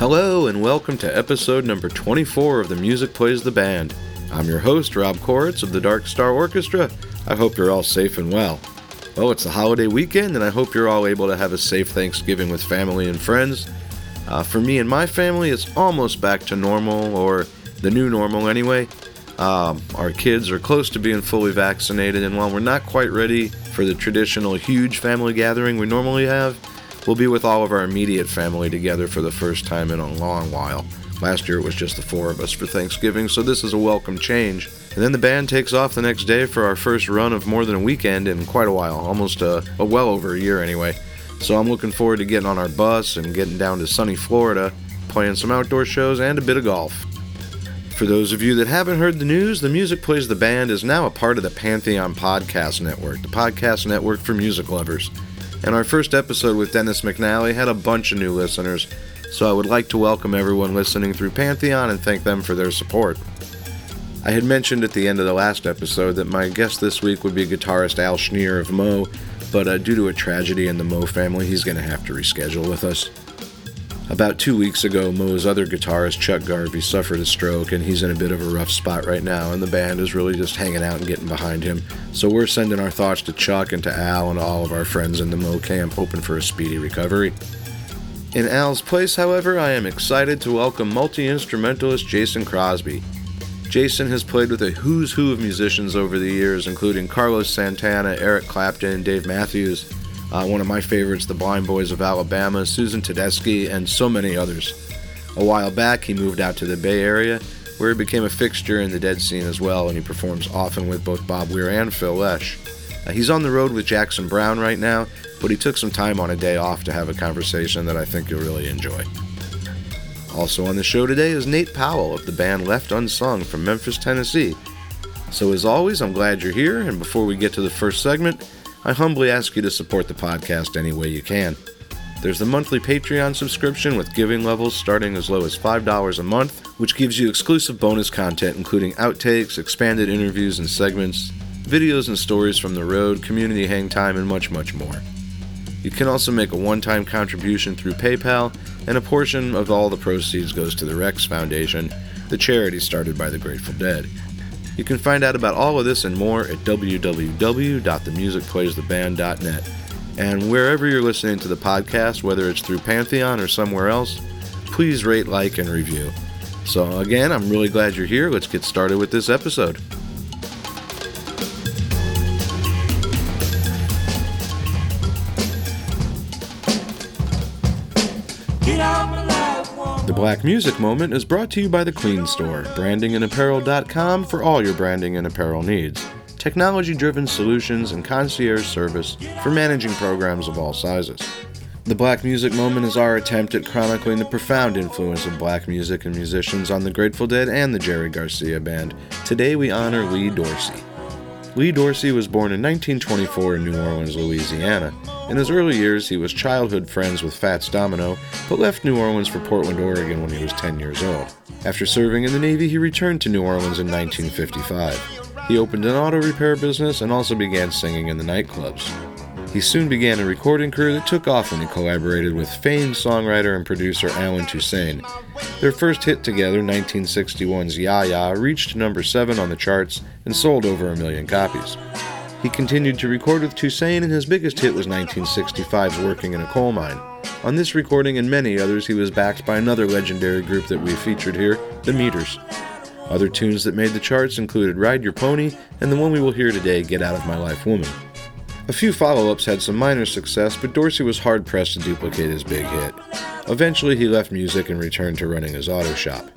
Hello, and welcome to episode number 24 of The Music Plays the Band. I'm your host, Rob Koritz of the Dark Star Orchestra. I hope you're all safe and well. Well, it's the holiday weekend, and I hope you're all able to have a safe Thanksgiving with family and friends. Uh, for me and my family, it's almost back to normal, or the new normal anyway. Um, our kids are close to being fully vaccinated, and while we're not quite ready for the traditional huge family gathering we normally have, We'll be with all of our immediate family together for the first time in a long while. Last year it was just the four of us for Thanksgiving, so this is a welcome change. And then the band takes off the next day for our first run of more than a weekend in quite a while, almost a, a well over a year anyway. So I'm looking forward to getting on our bus and getting down to sunny Florida, playing some outdoor shows and a bit of golf. For those of you that haven't heard the news, the Music Plays the Band is now a part of the Pantheon Podcast Network, the podcast network for music lovers. And our first episode with Dennis McNally had a bunch of new listeners, so I would like to welcome everyone listening through Pantheon and thank them for their support. I had mentioned at the end of the last episode that my guest this week would be guitarist Al Schnier of Mo, but uh, due to a tragedy in the Mo family, he's going to have to reschedule with us. About two weeks ago, Moe's other guitarist, Chuck Garvey, suffered a stroke, and he's in a bit of a rough spot right now, and the band is really just hanging out and getting behind him. So we're sending our thoughts to Chuck and to Al and all of our friends in the Moe camp, hoping for a speedy recovery. In Al's place, however, I am excited to welcome multi instrumentalist Jason Crosby. Jason has played with a who's who of musicians over the years, including Carlos Santana, Eric Clapton, Dave Matthews. Uh, one of my favorites, the Blind Boys of Alabama, Susan Tedeschi, and so many others. A while back, he moved out to the Bay Area, where he became a fixture in the dead scene as well, and he performs often with both Bob Weir and Phil Lesh. Uh, he's on the road with Jackson Browne right now, but he took some time on a day off to have a conversation that I think you'll really enjoy. Also on the show today is Nate Powell of the band Left Unsung from Memphis, Tennessee. So, as always, I'm glad you're here, and before we get to the first segment, I humbly ask you to support the podcast any way you can. There's the monthly Patreon subscription with giving levels starting as low as $5 a month, which gives you exclusive bonus content including outtakes, expanded interviews and segments, videos and stories from the road, community hang time, and much, much more. You can also make a one time contribution through PayPal, and a portion of all the proceeds goes to the Rex Foundation, the charity started by the Grateful Dead. You can find out about all of this and more at www.themusicplaystheband.net. And wherever you're listening to the podcast, whether it's through Pantheon or somewhere else, please rate, like, and review. So, again, I'm really glad you're here. Let's get started with this episode. Black Music Moment is brought to you by The Clean Store, brandingandapparel.com for all your branding and apparel needs. Technology driven solutions and concierge service for managing programs of all sizes. The Black Music Moment is our attempt at chronicling the profound influence of black music and musicians on the Grateful Dead and the Jerry Garcia Band. Today we honor Lee Dorsey. Lee Dorsey was born in 1924 in New Orleans, Louisiana. In his early years, he was childhood friends with Fats Domino, but left New Orleans for Portland, Oregon when he was 10 years old. After serving in the Navy, he returned to New Orleans in 1955. He opened an auto repair business and also began singing in the nightclubs. He soon began a recording career that took off when he collaborated with famed songwriter and producer Allen Toussaint. Their first hit together, 1961's Ya Ya, reached number 7 on the charts and sold over a million copies. He continued to record with Toussaint, and his biggest hit was 1965's Working in a Coal Mine. On this recording and many others, he was backed by another legendary group that we featured here, the Meters. Other tunes that made the charts included Ride Your Pony and the one we will hear today, Get Out of My Life Woman. A few follow ups had some minor success, but Dorsey was hard pressed to duplicate his big hit. Eventually, he left music and returned to running his auto shop.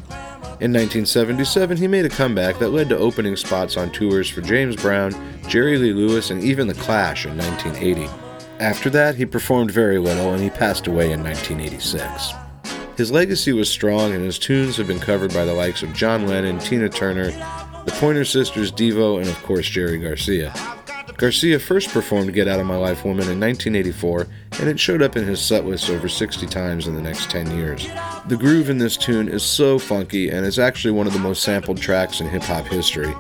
In 1977, he made a comeback that led to opening spots on tours for James Brown, Jerry Lee Lewis, and even The Clash in 1980. After that, he performed very little and he passed away in 1986. His legacy was strong and his tunes have been covered by the likes of John Lennon, Tina Turner, the Pointer Sisters, Devo, and of course Jerry Garcia. Garcia first performed Get Out of My Life Woman in 1984, and it showed up in his setlist over 60 times in the next 10 years. The groove in this tune is so funky and is actually one of the most sampled tracks in hip hop history.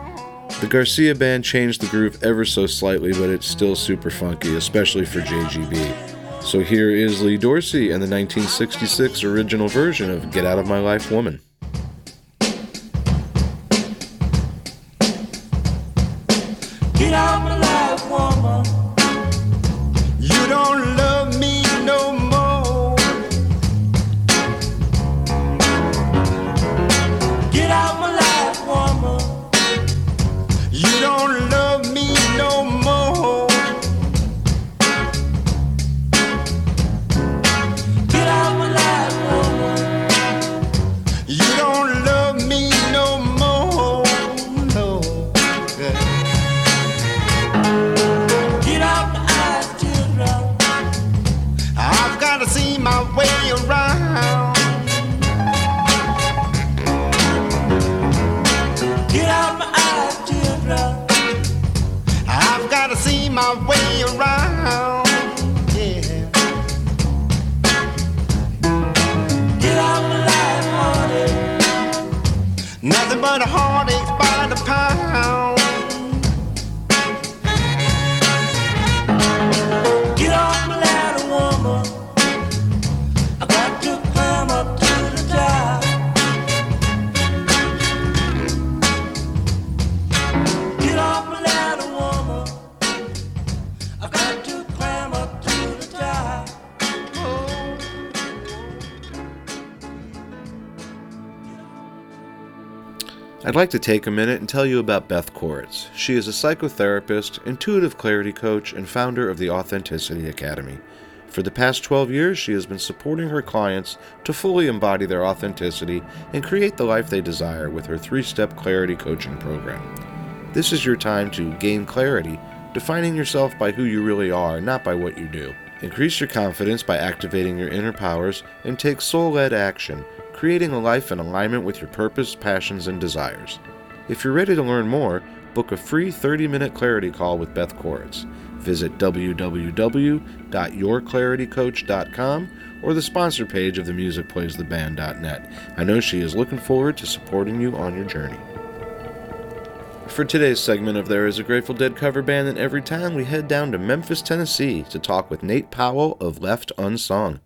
The Garcia band changed the groove ever so slightly, but it's still super funky, especially for JGB. So here is Lee Dorsey and the 1966 original version of Get Out of My Life Woman. I'd like to take a minute and tell you about Beth Koritz. She is a psychotherapist, intuitive clarity coach, and founder of the Authenticity Academy. For the past 12 years, she has been supporting her clients to fully embody their authenticity and create the life they desire with her three step clarity coaching program. This is your time to gain clarity, defining yourself by who you really are, not by what you do. Increase your confidence by activating your inner powers and take soul led action creating a life in alignment with your purpose, passions, and desires. If you're ready to learn more, book a free 30 minute clarity call with Beth Koritz. Visit www.yourclaritycoach.com or the sponsor page of the musicplaystheband.net. I know she is looking forward to supporting you on your journey. For today's segment of There Is a Grateful Dead cover band in every town, we head down to Memphis, Tennessee to talk with Nate Powell of Left Unsung.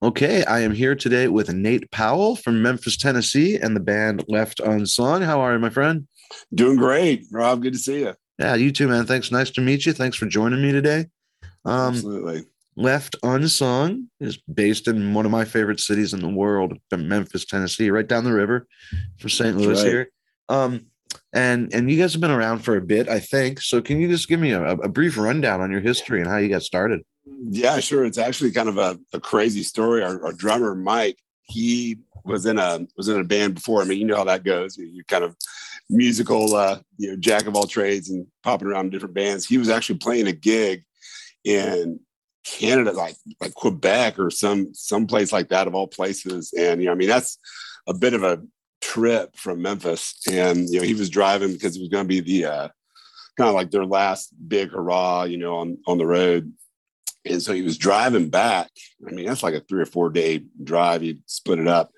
Okay, I am here today with Nate Powell from Memphis, Tennessee, and the band Left Unsung. How are you, my friend? Doing great, Rob. Good to see you. Yeah, you too, man. Thanks. Nice to meet you. Thanks for joining me today. Um, Absolutely. Left Unsung is based in one of my favorite cities in the world, Memphis, Tennessee, right down the river from St. Louis right. here. Um, and and you guys have been around for a bit, I think. So can you just give me a, a brief rundown on your history and how you got started? Yeah, sure. It's actually kind of a, a crazy story. Our, our, drummer Mike, he was in a was in a band before. I mean, you know how that goes. You, you kind of musical, uh, you know, jack of all trades and popping around different bands. He was actually playing a gig in Canada, like like Quebec or some some place like that of all places. And you know, I mean, that's a bit of a trip from Memphis. And you know, he was driving because it was going to be the uh, kind of like their last big hurrah, you know, on on the road. And so he was driving back. I mean, that's like a three or four day drive. He split it up.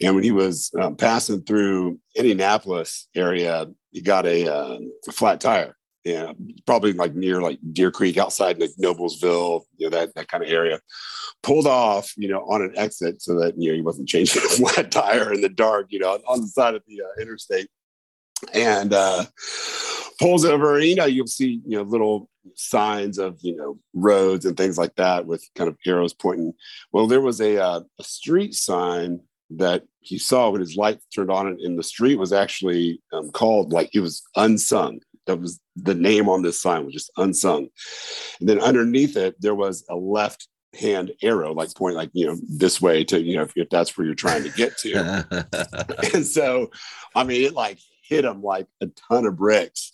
And when he was um, passing through Indianapolis area, he got a, uh, flat tire. Yeah, probably like near like Deer Creek, outside like Noblesville, you know that that kind of area. Pulled off, you know, on an exit so that you know he wasn't changing a flat tire in the dark, you know, on the side of the uh, interstate and uh, pulls over. You know, you'll see you know little signs of you know roads and things like that with kind of arrows pointing. Well, there was a, uh, a street sign that he saw when his light turned on, and the street was actually um, called like it was unsung. That was the name on this sign was just unsung. And then underneath it, there was a left hand arrow, like point like you know this way to you know if, if that's where you're trying to get to. and so, I mean, it like hit him like a ton of bricks.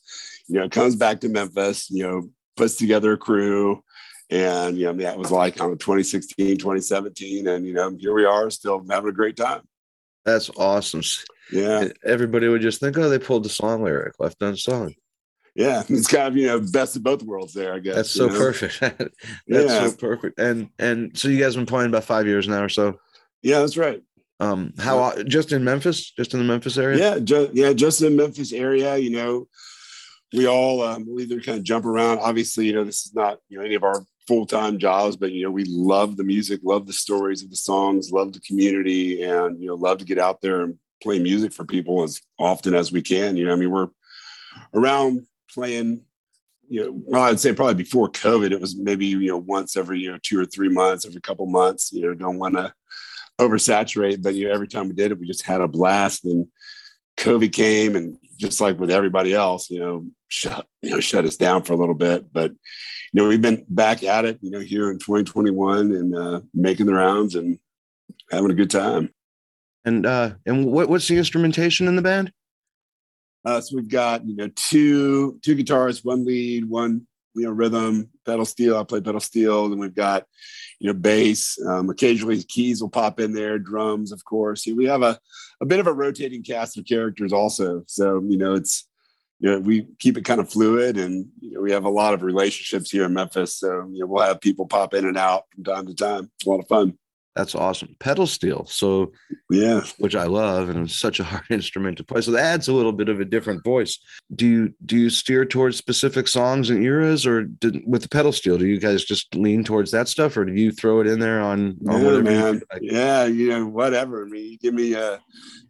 You know, comes back to Memphis, you know, puts together a crew. And, you know, that was like on 2016, 2017. And, you know, here we are still having a great time. That's awesome. Yeah. Everybody would just think, oh, they pulled the song lyric, left unsung. Yeah. It's kind of, you know, best of both worlds there, I guess. That's so know? perfect. That's Yeah. so perfect. And and so you guys been playing about five years now or so. Yeah, that's right. Um, how just in Memphis, just in the Memphis area? Yeah, ju- yeah, just in the Memphis area, you know, we all um, we either kind of jump around. Obviously, you know, this is not you know any of our full time jobs, but you know, we love the music, love the stories of the songs, love the community, and you know, love to get out there and play music for people as often as we can. You know, I mean, we're around playing. You know, well, I'd say probably before COVID, it was maybe you know once every you know two or three months, every couple months. You know, don't want to oversaturate, but you know, every time we did it, we just had a blast. And COVID came, and just like with everybody else, you know, shut you know shut us down for a little bit. But you know, we've been back at it, you know, here in 2021 and uh, making the rounds and having a good time. And uh, and what what's the instrumentation in the band? Uh, so we've got you know two two guitars, one lead, one you know rhythm, pedal steel. I play pedal steel. Then we've got you know bass. Um, occasionally keys will pop in there, drums, of course. We have a a bit of a rotating cast of characters also. So you know it's you know we keep it kind of fluid, and you know we have a lot of relationships here in Memphis. So you know we'll have people pop in and out from time to time. It's a lot of fun. That's awesome. Pedal steel. So Yeah. which I love, and it's such a hard instrument to play. So that adds a little bit of a different voice. Do you do you steer towards specific songs and eras, or did, with the pedal steel, do you guys just lean towards that stuff, or do you throw it in there on, on Yeah, whatever? you man. feel like? Yeah, you know, whatever. I mean, you give me uh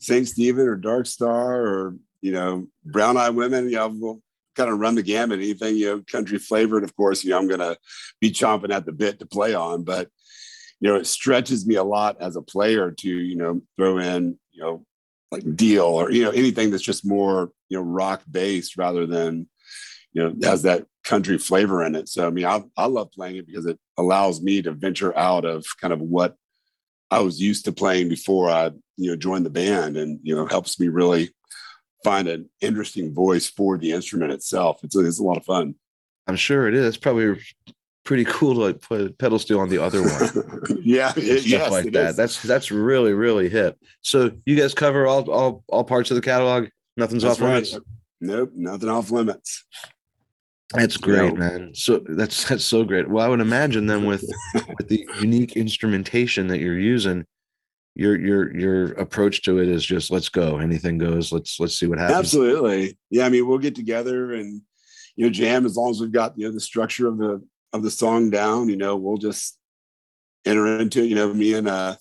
Saint Stephen or Dark Star or you know, Brown-Eyed Women. You know, we'll kind of run the gamut. Anything you know, country flavored. Of course, you know, I'm gonna be chomping at the bit to play on, but you know, it stretches me a lot as a player to you know throw in you know like deal or you know anything that's just more you know rock based rather than you know has that country flavor in it. So I mean, I I love playing it because it allows me to venture out of kind of what I was used to playing before I you know joined the band, and you know helps me really find an interesting voice for the instrument itself. It's it's a lot of fun. I'm sure it is. Probably pretty cool to like put pedal steel on the other one. yeah, it, yes, like that. is. That's that's really really hip. So you guys cover all all all parts of the catalog. Nothing's That's off right. limits. Nope, nothing off limits. That's great, Yeah. man. So that's that's so great. Well, I would imagine then with with the unique instrumentation that you're using, your your your approach to it is just let's go. Anything goes. Let's let's see what happens. Absolutely. Yeah, I mean, we'll get together and you know jam as long as we've got you know the structure of the of the song down. You know, we'll just enter into it. You know, me and uh,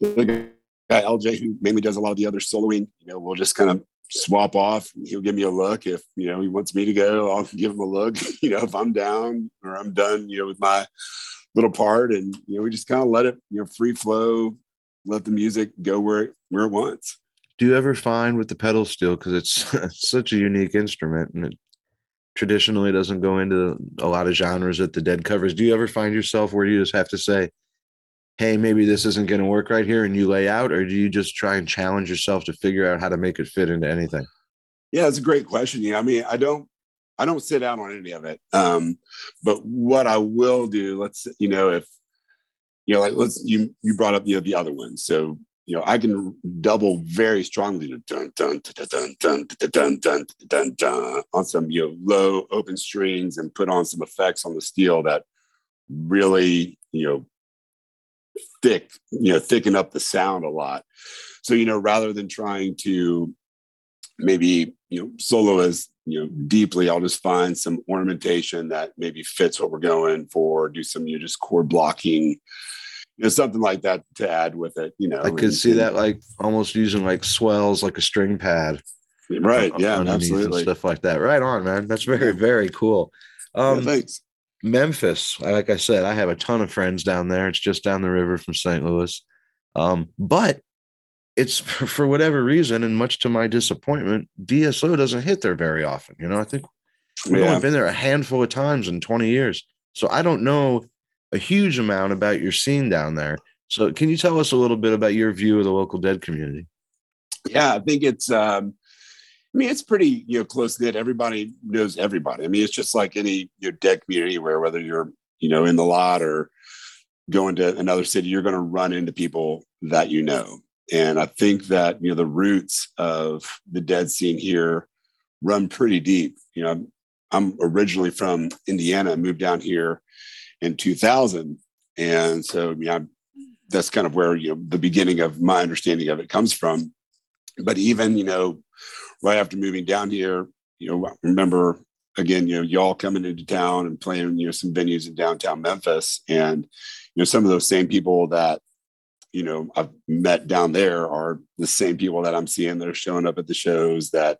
the guy LJ who mainly does a lot of the other soloing. You know, we'll just kind of swap off. He'll give me a look if you know he wants me to go. I'll give him a look. You know, if I'm down or I'm done. You know, with my little part, and you know, we just kind of let it you know free flow. Let the music go where it, where it wants. Do you ever find with the pedal steel because it's, it's such a unique instrument and it traditionally doesn't go into a lot of genres that the dead covers? Do you ever find yourself where you just have to say, "Hey, maybe this isn't going to work right here," and you lay out, or do you just try and challenge yourself to figure out how to make it fit into anything? Yeah, it's a great question. Yeah, I mean, I don't, I don't sit down on any of it. Um, but what I will do, let's, you know, if you know, like let's you you brought up you know the other one, so you know I can double very strongly on some you know low open strings and put on some effects on the steel that really you know thick you know thicken up the sound a lot. So you know rather than trying to maybe you know solo as you know deeply i'll just find some ornamentation that maybe fits what we're going for do some you know just chord blocking you know something like that to add with it you know I could and- see and- that like almost using like swells, like a string pad, right yeah absolutely stuff like that. Right on, man. That's very very cool. Yeah, Um, thanks Memphis, like I said, I have a ton of friends down there. It's just down the river from St. Louis. Um, but it's for whatever reason, and much to my disappointment, DSO doesn't hit there very often. You know, I think we've yeah only been there a handful of times in 20 years. So I don't know a huge amount about your scene down there. So can you tell us a little bit about your view of the local dead community? yeah i think it's um I mean, it's pretty you know close knit. Everybody knows everybody. I mean, it's just like any you know, dead community where whether you're you know in the lot or going to another city, you're going to run into people that you know. And I think that you know the roots of the dead scene here run pretty deep. You know, I'm originally from Indiana, moved down here in 2000, and so yeah, that's kind of where you know the beginning of my understanding of it comes from. But even you know, right after moving down here, you know, I remember again, you know, y'all coming into town and playing, you know, some venues in downtown Memphis, and you know, some of those same people that you know I've met down there are the same people that I'm seeing that are showing up at the shows. That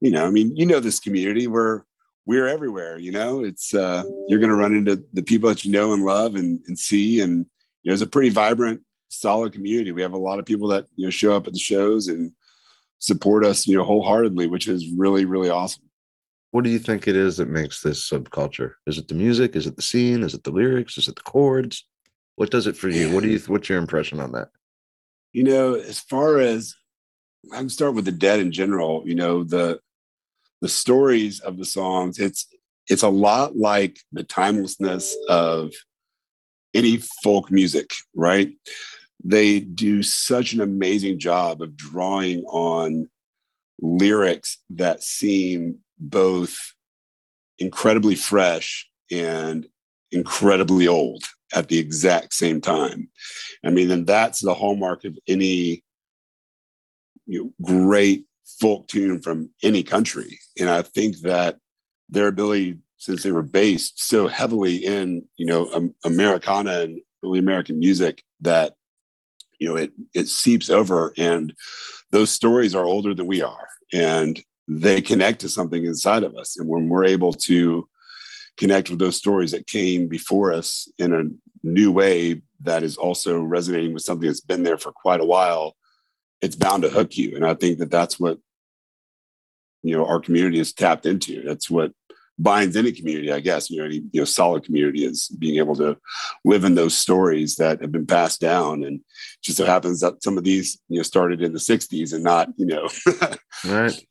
you know, I mean, you know, this community where we're everywhere. You know, it's uh, you're going to run into the people that you know and love and, and see, and you know, it's a pretty vibrant, solid community. We have a lot of people that you know show up at the shows and support us, you know, wholeheartedly, which is really, really awesome. What do you think it is that makes this subculture? Is it the music? Is it the scene? Is it the lyrics? Is it the chords? What does it for you? What do you? What's your impression on that? You know, as far as I can start with the dead in general. You know, the the stories of the songs. It's it's a lot like the timelessness of any folk music, right? They do such an amazing job of drawing on lyrics that seem both incredibly fresh and incredibly old at the exact same time. I mean, and that's the hallmark of any you know, great folk tune from any country. And I think that their ability, since they were based so heavily in, you know, um, Americana and early American music, that you know it it seeps over, and those stories are older than we are, and they connect to something inside of us. And when we're able to connect with those stories that came before us in a new way that is also resonating with something that's been there for quite a while it's bound to hook you. And i think that that's what you know our community is tapped into. That's what binds any community i guess. You know any you know solid community is being able to live in those stories that have been passed down. And just so happens that some of these you know started in the 60s and not you know right.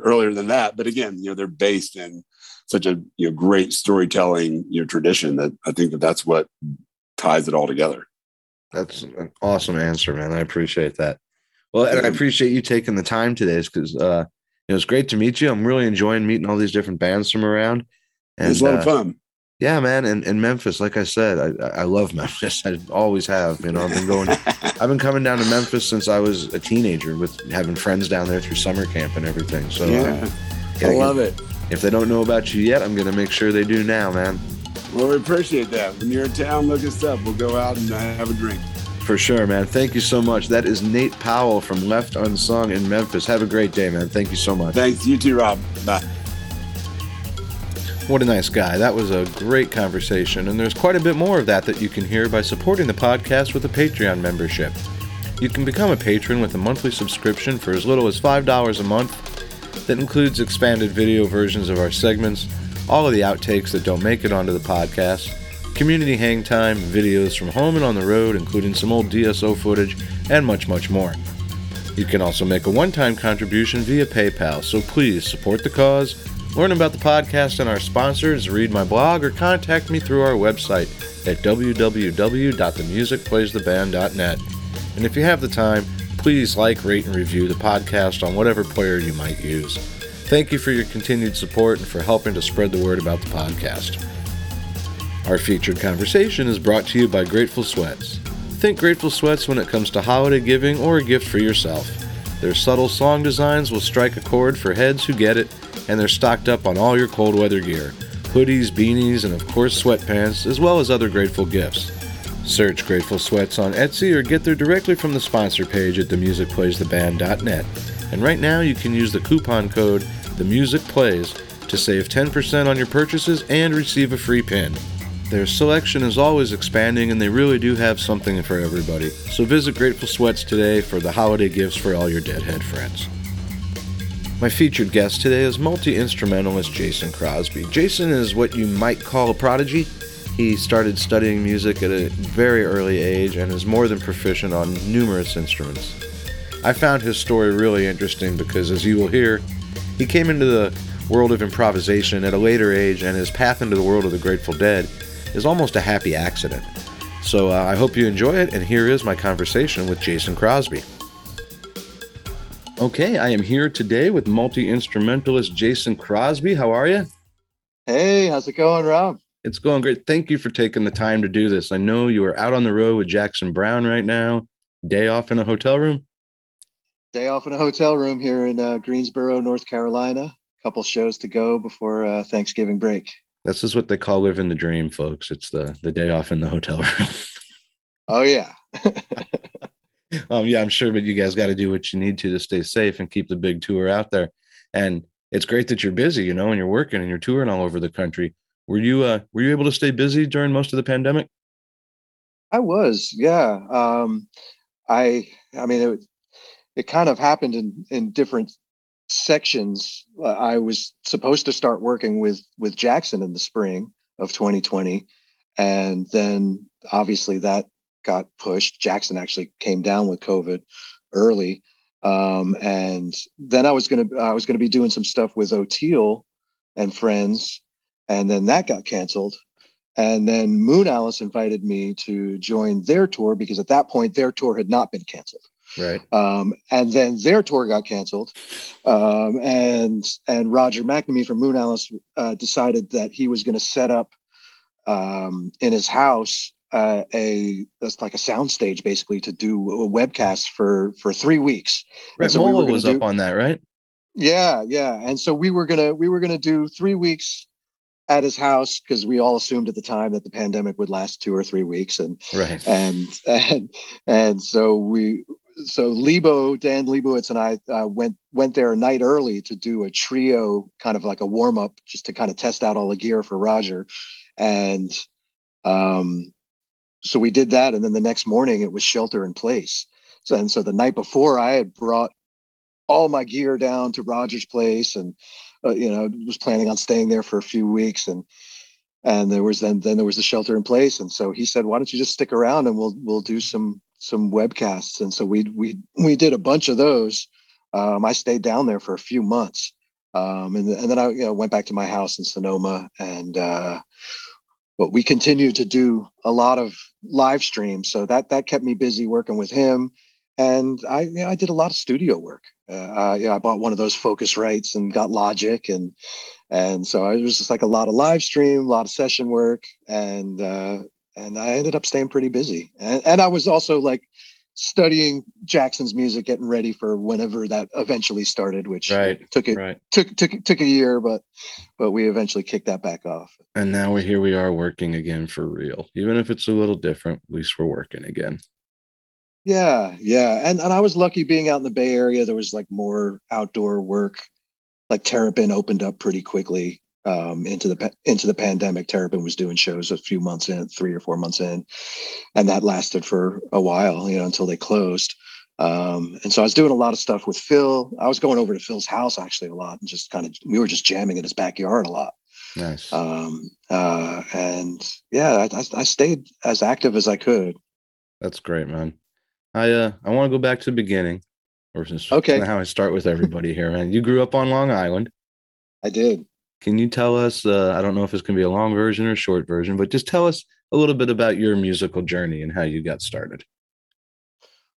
earlier than that. But again you know they're based in such a you know great storytelling you know tradition that i think that that's what ties it all together. That's an awesome answer man. I appreciate that well and i appreciate you taking the time today because uh it was great to meet you. I'm really enjoying meeting all these different bands from around. And, it's a lot uh, of fun. Yeah, man. And, and Memphis, like I said, I, I love Memphis. I always have. You know, I've been going, I've been coming down to Memphis since I was a teenager with having friends down there through summer camp and everything. So, yeah, uh, I love it. If they don't know about you yet, I'm going to make sure they do now, man. Well, we appreciate that. When you're in town, look us up. We'll go out and uh, have a drink. For sure, man. Thank you so much. That is Nate Powell from Left Unsung in Memphis. Have a great day, man. Thank you so much. Thanks. You too, Rob. Bye. What a nice guy. That was a great conversation, and there's quite a bit more of that that you can hear by supporting the podcast with a Patreon membership. You can become a patron with a monthly subscription for as little as $5 a month. That includes expanded video versions of our segments, all of the outtakes that don't make it onto the podcast, community hang time, videos from home and on the road, including some old DSO footage, and much, much more. You can also make a one time contribution via PayPal, so please support the cause, learn about the podcast and our sponsors, read my blog, or contact me through our website at www.themusicplaystheband.net. And if you have the time, please like, rate, and review the podcast on whatever player you might use. Thank you for your continued support and for helping to spread the word about the podcast. Our featured conversation is brought to you by Grateful Sweats. Think Grateful Sweats when it comes to holiday giving or a gift for yourself. Their subtle song designs will strike a chord for heads who get it, and they're stocked up on all your cold weather gear hoodies, beanies, and of course sweatpants, as well as other grateful gifts. Search Grateful Sweats on Etsy or get there directly from the sponsor page at themusicplaystheband.net. And right now you can use the coupon code TheMusicPlays to save 10% on your purchases and receive a free pin. Their selection is always expanding and they really do have something for everybody. So visit Grateful Sweats today for the holiday gifts for all your Deadhead friends. My featured guest today is multi instrumentalist Jason Crosby. Jason is what you might call a prodigy. He started studying music at a very early age and is more than proficient on numerous instruments. I found his story really interesting because, as you will hear, he came into the world of improvisation at a later age, and his path into the world of the Grateful Dead is almost a happy accident. So uh, I hope you enjoy it, and here is my conversation with Jason Crosby. Okay, I am here today with multi instrumentalist Jason Crosby. How are you? Hey, how's it going, Rob? It's going great. Thank you for taking the time to do this. I know you are out on the road with Jackson Browne right now, day off in a hotel room. Day off in a hotel room here in uh, Greensboro, North Carolina. A couple shows to go before uh, Thanksgiving break. This is what they call living the dream, folks. It's the the day off in the hotel room. oh yeah. um, yeah, I'm sure, but you guys got to do what you need to to stay safe and keep the big tour out there. And it's great that you're busy, you know, and you're working and you're touring all over the country. Were you uh were you able to stay busy during most of the pandemic? I was, yeah. Um I I mean it it kind of happened in in different sections. Uh, I was supposed to start working with with Jackson in the spring of 2020 and then obviously that got pushed. Jackson actually came down with COVID early. Um, and then I was gonna I was gonna be doing some stuff with Oteil and friends, and then that got canceled. And then Moonalice invited me to join their tour because at that point their tour had not been canceled. Right. Um, and then their tour got canceled, um, and and Roger McNamee from Moonalice uh, decided that he was going to set up um, in his house uh, a that's like a soundstage basically to do a webcast for for three weeks. Right, so Mola we was do, up on that, right? Yeah, yeah. And so we were gonna we were gonna do three weeks at his house because we all assumed at the time that the pandemic would last two or three weeks and right and and and so we so Lebo, Dan Lebowitz and I uh, went went there a night early to do a trio, kind of like a warm up, just to kind of test out all the gear for Roger, and um, so we did that, and then the next morning it was shelter in place. So and so the night before I had brought all my gear down to Roger's place, and uh, you know was planning on staying there for a few weeks, and and there was then then there was the shelter in place, and so he said, "Why don't you just stick around and we'll we'll do some some webcasts. And so we we we did a bunch of those. Um, i stayed down there for a few months. Um, and, and then i you know, went back to my house in sonoma and uh, but we continued to do a lot of live streams. So that that kept me busy working with him. And i you know, i did a lot of studio work. Uh, I, you know, I bought one of those Focusrites and got logic and and so it was just like a lot of live stream a lot of session work. And uh, and I ended up staying pretty busy. And, and I was also like studying Jackson's music, getting ready for whenever that eventually started, which right, took it right. took took took a year, but but we eventually kicked that back off. And now we're here. We are working again for real, even if it's a little different. At least we're working again. Yeah, yeah, and and I was lucky being out in the Bay Area. There was like more outdoor work. Like Terrapin opened up pretty quickly um, into the into the pandemic. Terrapin was doing shows a few months in, three or four months in, and that lasted for a while, you know, until they closed. Um, and so I was doing a lot of stuff with Phil. I was going over to Phil's house actually a lot, and just kind of we were just jamming in his backyard a lot. Nice. Um, uh, and yeah, I, I stayed as active as I could. That's great, man. I uh I want to go back to the beginning, or since okay, how I start with everybody here, man. You grew up on Long Island. I did. Can you tell us? Uh, I don't know if it's going to be a long version or short version, but just tell us a little bit about your musical journey and how you got started.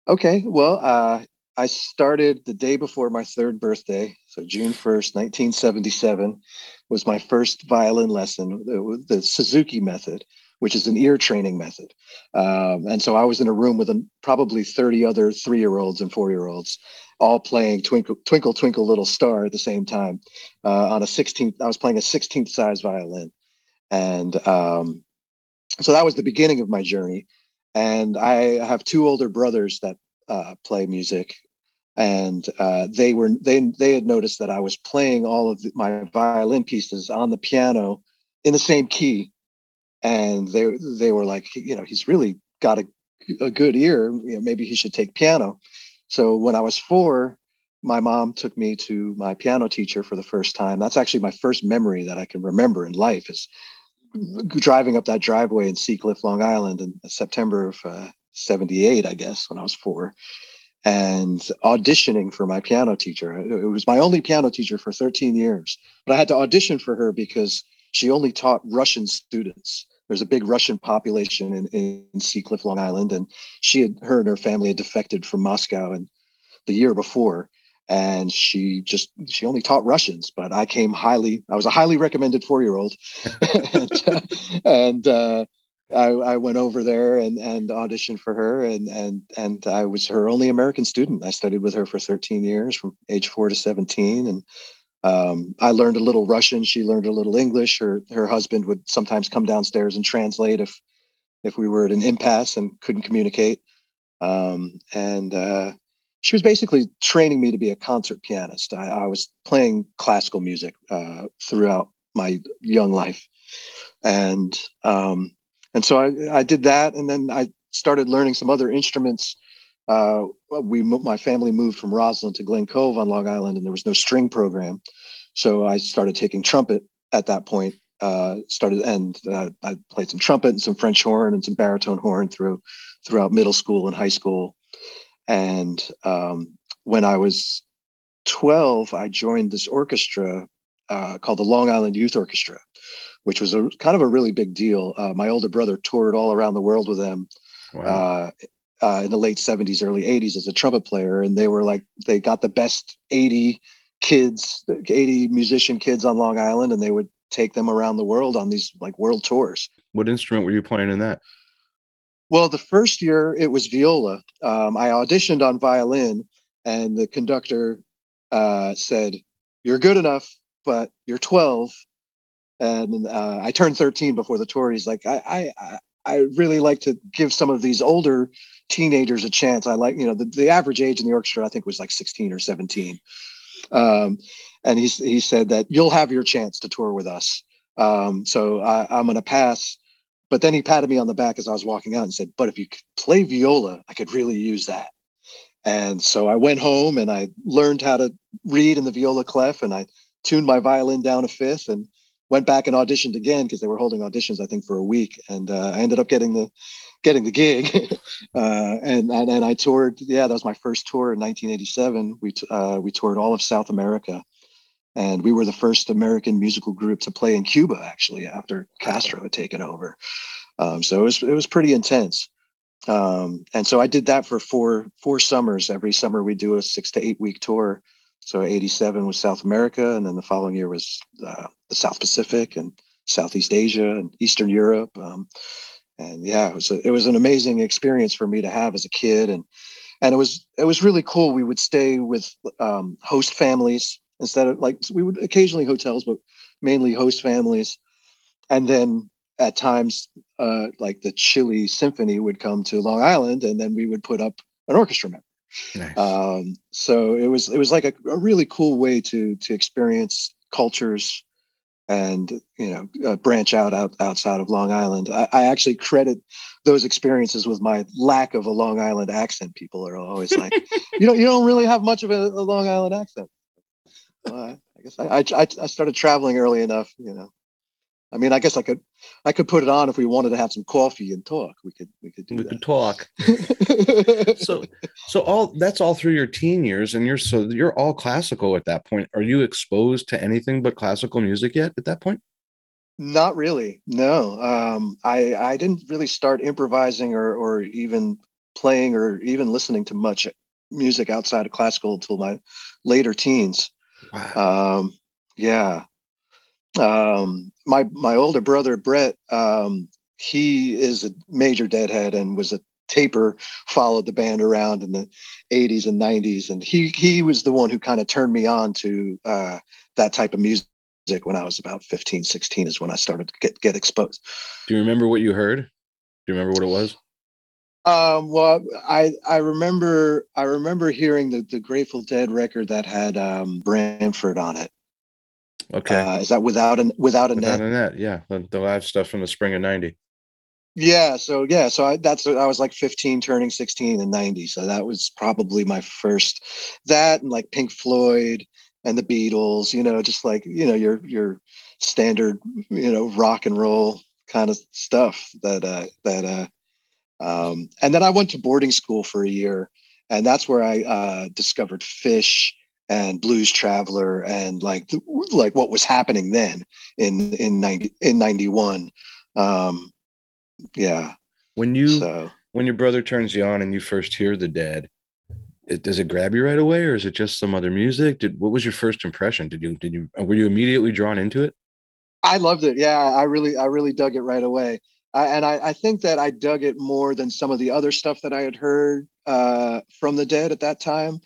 Okay. Well, uh, I started the day before my third birthday. So June 1st, 1977 was my first violin lesson, the, the Suzuki method, which is an ear training method. Um, and so I was in a room with probably 30 other three year olds and four year olds all playing Twinkle Twinkle Twinkle Little Star at the same time uh, on a 16th. I was playing a 16th size violin, and um, so that was the beginning of my journey. And I have two older brothers that uh, play music, and uh, they were they they had noticed that I was playing all of the, my violin pieces on the piano in the same key, and they they were like, you know, he's really got a a good ear. You know, maybe he should take piano. So when I was four, my mom took me to my piano teacher for the first time. That's actually my first memory that I can remember in life is driving up that driveway in Seacliff, Long Island in September of uh, 78, I guess, when I was four. and auditioning for my piano teacher. It was my only piano teacher for 13 years, but I had to audition for her because she only taught Russian students. There's a big Russian population in, in Seacliff, Long Island, and she had her and her family had defected from Moscow and the year before, and she just she only taught Russians. But I came highly, I was a highly recommended four year old, and, uh, and uh, I, I, went over there and, and auditioned for her, and and and I was her only American student. I studied with her for 13 years, from age four to 17, and um, I learned a little Russian. She learned a little English. Her her husband would sometimes come downstairs and translate if if we were at an impasse and couldn't communicate. Um, and uh, she was basically training me to be a concert pianist. I, I was playing classical music uh, throughout my young life, and um, and so I, I did that, and then I started learning some other instruments. Uh, we my family moved from Roslyn to Glen Cove on Long Island, and there was no string program, so I started taking trumpet at that point. Uh, started and uh, I played some trumpet and some French horn and some baritone horn through throughout middle school and high school. And um, when I was 12, I joined this orchestra uh, called the Long Island Youth Orchestra, which was a kind of a really big deal. Uh, my older brother toured all around the world with them wow. uh, uh, in the late 70s, early 80s as a trumpet player. And they were like, they got the best 80 kids, 80 musician kids on Long Island, and they would take them around the world on these like world tours. What instrument were you playing in that? Well, the first year it was viola. Um, I auditioned on violin, and the conductor uh, said, You're good enough, but you're 12 and uh, I turned 13 before the tour. He's like, I, I, I really like to give some of these older teenagers a chance. I like, you know, the, the average age in the orchestra, I think was like 16 or 17. Um, and he, he said that you'll have your chance to tour with us. Um, so I, I'm going to pass. But then he patted me on the back as I was walking out and said, but if you could play viola, I could really use that. And so I went home and I learned how to read in the viola clef and I tuned my violin down a fifth and went back and auditioned again because they were holding auditions I think for a week, and uh, I ended up getting the getting the gig, uh, and, and and I toured. Yeah, that was my first tour in 1987. We uh, we toured all of South America, and we were the first American musical group to play in Cuba actually after Castro had taken over. Um, so it was it was pretty intense. Um, and so I did that for four four summers. Every summer we do a six to eight week tour so 87 was South America, and then the following year was uh, the South Pacific and Southeast Asia and Eastern Europe. Um, and yeah, it was a, it was an amazing experience for me to have as a kid, and and it was it was really cool. We would stay with um, host families instead of like we would occasionally hotels, but mainly host families. And then at times, uh, like the Chile Symphony would come to Long Island, and then we would put up an orchestra member. Nice. Um, so it was it was like a, a, really cool way to to experience cultures and you know uh, branch out, out outside of Long Island. I, I, actually credit those experiences with my lack of a Long Island accent. People are always like, you don't you don't really have much of a, a Long Island accent. Uh, I guess I, I I started traveling early enough, you know. I mean, I guess I could, I could put it on if we wanted to have some coffee and talk. We could, we could do. We that. could talk. so, so all that's all through your teen years, and you're so you're all classical at that point. Are you exposed to anything but classical music yet at that point? Not really. No, um, I I didn't really start improvising or or even playing or even listening to much music outside of classical until my later teens. Wow. Um, yeah, um, my my older brother Brett, um, he is a major Deadhead and was a taper. Followed the band around in the '80s and '90s, and he he was the one who kind of turned me on to uh, that type of music when I was about 15, 16 is when I started to get get exposed. Do you remember what you heard? Do you remember what it was? Um, well, I I remember I remember hearing the the Grateful Dead record that had um, Branford on it. Okay. Uh, is that without an without a without net? a net, yeah. The, the live stuff from the spring of '90. Yeah. So yeah. So I, that's I was like 15, turning 16 in '90. So that was probably my first. That and like Pink Floyd and the Beatles. You know, just like you know your your standard you know rock and roll kind of stuff that uh that uh um and then I went to boarding school for a year and that's where I uh, discovered Phish and Blues Traveler and like like what was happening then in in ninety in ninety one. Um, yeah. When you so. when your brother turns you on and you first hear the Dead, it, does it grab you right away, or is it just some other music? Did what was your first impression? Did you did you were you immediately drawn into it? I loved it. Yeah, I really I really dug it right away. I, and I, I, think that I dug it more than some of the other stuff that I had heard uh, from the Dead at that time.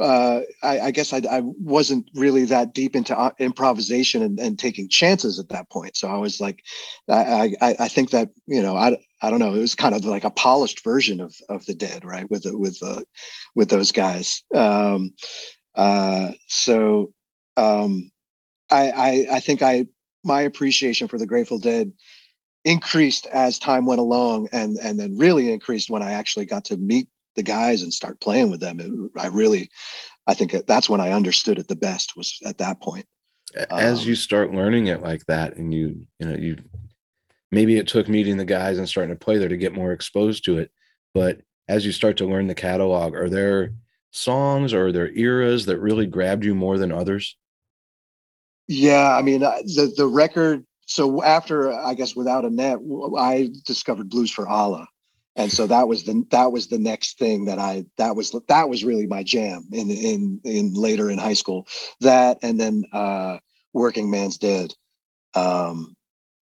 Uh, I, I, guess I, I, wasn't really that deep into uh, improvisation and, and, taking chances at that point. So I was like, I, I, think that you know, I, I don't know, it was kind of like a polished version of of the Dead, right? With with uh, with those guys. Um, uh, so um, I, I I think I my appreciation for the Grateful Dead increased as time went along and and then really increased when I actually got to meet the guys and start playing with them. It, I really, I think that's when I understood it the best was at that point. As um, you start learning it like that, and you, you know, you maybe it took meeting the guys and starting to play there to get more exposed to it. But as you start to learn the catalog, are there songs or are there eras that really grabbed you more than others? Yeah, I mean, the the record. So after I guess without a net, I discovered Blues for Allah, and so that was the that was the next thing that I that was that was really my jam in in in later in high school. That and then uh, Working Man's Dead. Um,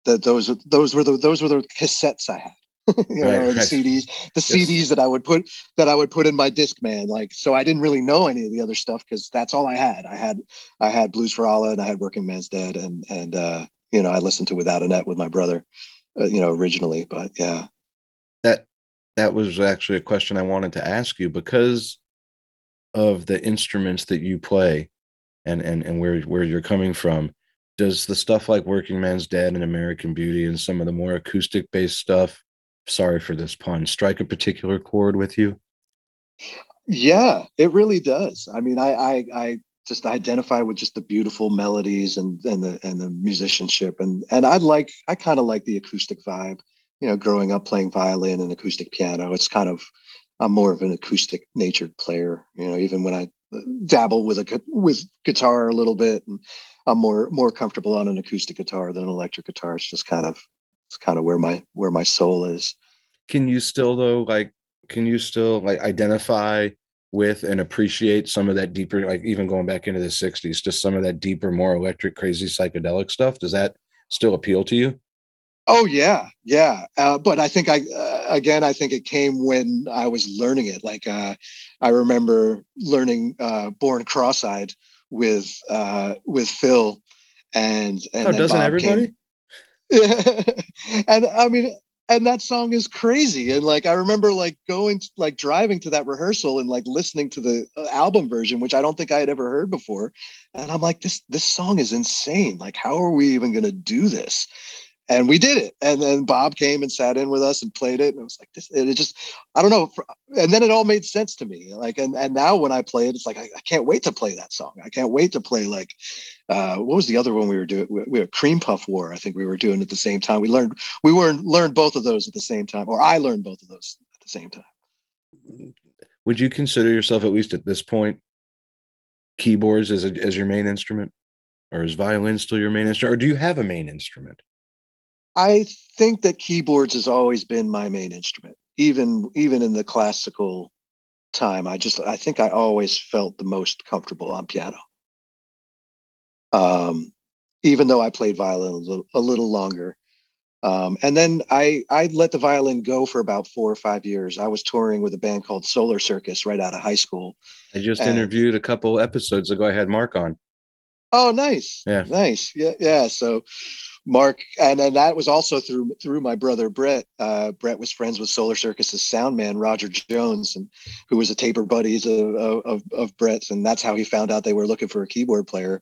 that those those were the those were the cassettes I had. you know, right, the right. CDs, the yes. CDs that I would put that I would put in my Discman. Like, so I didn't really know any of the other stuff because that's all I had. I had I had Blues for Allah and I had Working Man's Dead and and uh, you know I listened to Without a Net with my brother, uh, you know originally. But yeah, that was actually a question I wanted to ask you because of the instruments that you play and and and where where you're coming from. Does the stuff like working man's dead and american beauty and some of the more acoustic based stuff sorry for this pun strike a particular chord with you? Yeah it really does. I mean i i, I just identify with just the beautiful melodies and and the and the musicianship. And and i like i kind of like the acoustic vibe you know, growing up playing violin and acoustic piano, it's kind of I'm more of an acoustic natured player. You know, even when I dabble with a with guitar a little bit, and I'm more more comfortable on an acoustic guitar than an electric guitar. It's just kind of it's kind of where my where my soul is. Can you still though like can you still like identify with and appreciate some of that deeper like even going back into the 60s just some of that deeper more electric crazy psychedelic stuff does that still appeal to you Oh yeah, yeah. Uh, but I think I uh, again I think it came when I was learning it. Like uh, I remember learning uh, "Born Cross-eyed" with uh, with Phil, and and oh, doesn't Bob everybody? and I mean, and that song is crazy. And like I remember like going to, like driving to that rehearsal and like listening to the uh, album version, which I don't think I had ever heard before. And I'm like, this this song is insane. Like, how are we even gonna do this? And we did it. And then bob came and sat in with us and played it. And it was like this it just i don't know. And then it all made sense to me. Like and, and now when i play it it's like I, I can't wait to play that song. I can't wait to play like uh, what was the other one we were doing? We, we were cream puff war i think we were doing at the same time. We learned we were learned both of those at the same time or i learned both of those at the same time. Would you consider yourself at least at this point keyboards as, a, as your main instrument? Or is violin still your main instrument? Or do you have a main instrument I think that keyboards has always been my main instrument, even even in the classical time. I just I think I always felt the most comfortable on piano. Um, even though I played violin a little, a little longer. Um, and then I I let the violin go for about four or five years. I was touring with a band called Solar Circus right out of high school. I just and, interviewed a couple episodes ago. I had Mark on. Oh, nice. Yeah. Nice. Yeah. Yeah. So Mark, and, and that was also through through my brother Brett. Uh, Brett was friends with Solar Circus's sound man Roger Jones, and who was a taper buddies of, of of Brett's, and that's how he found out they were looking for a keyboard player.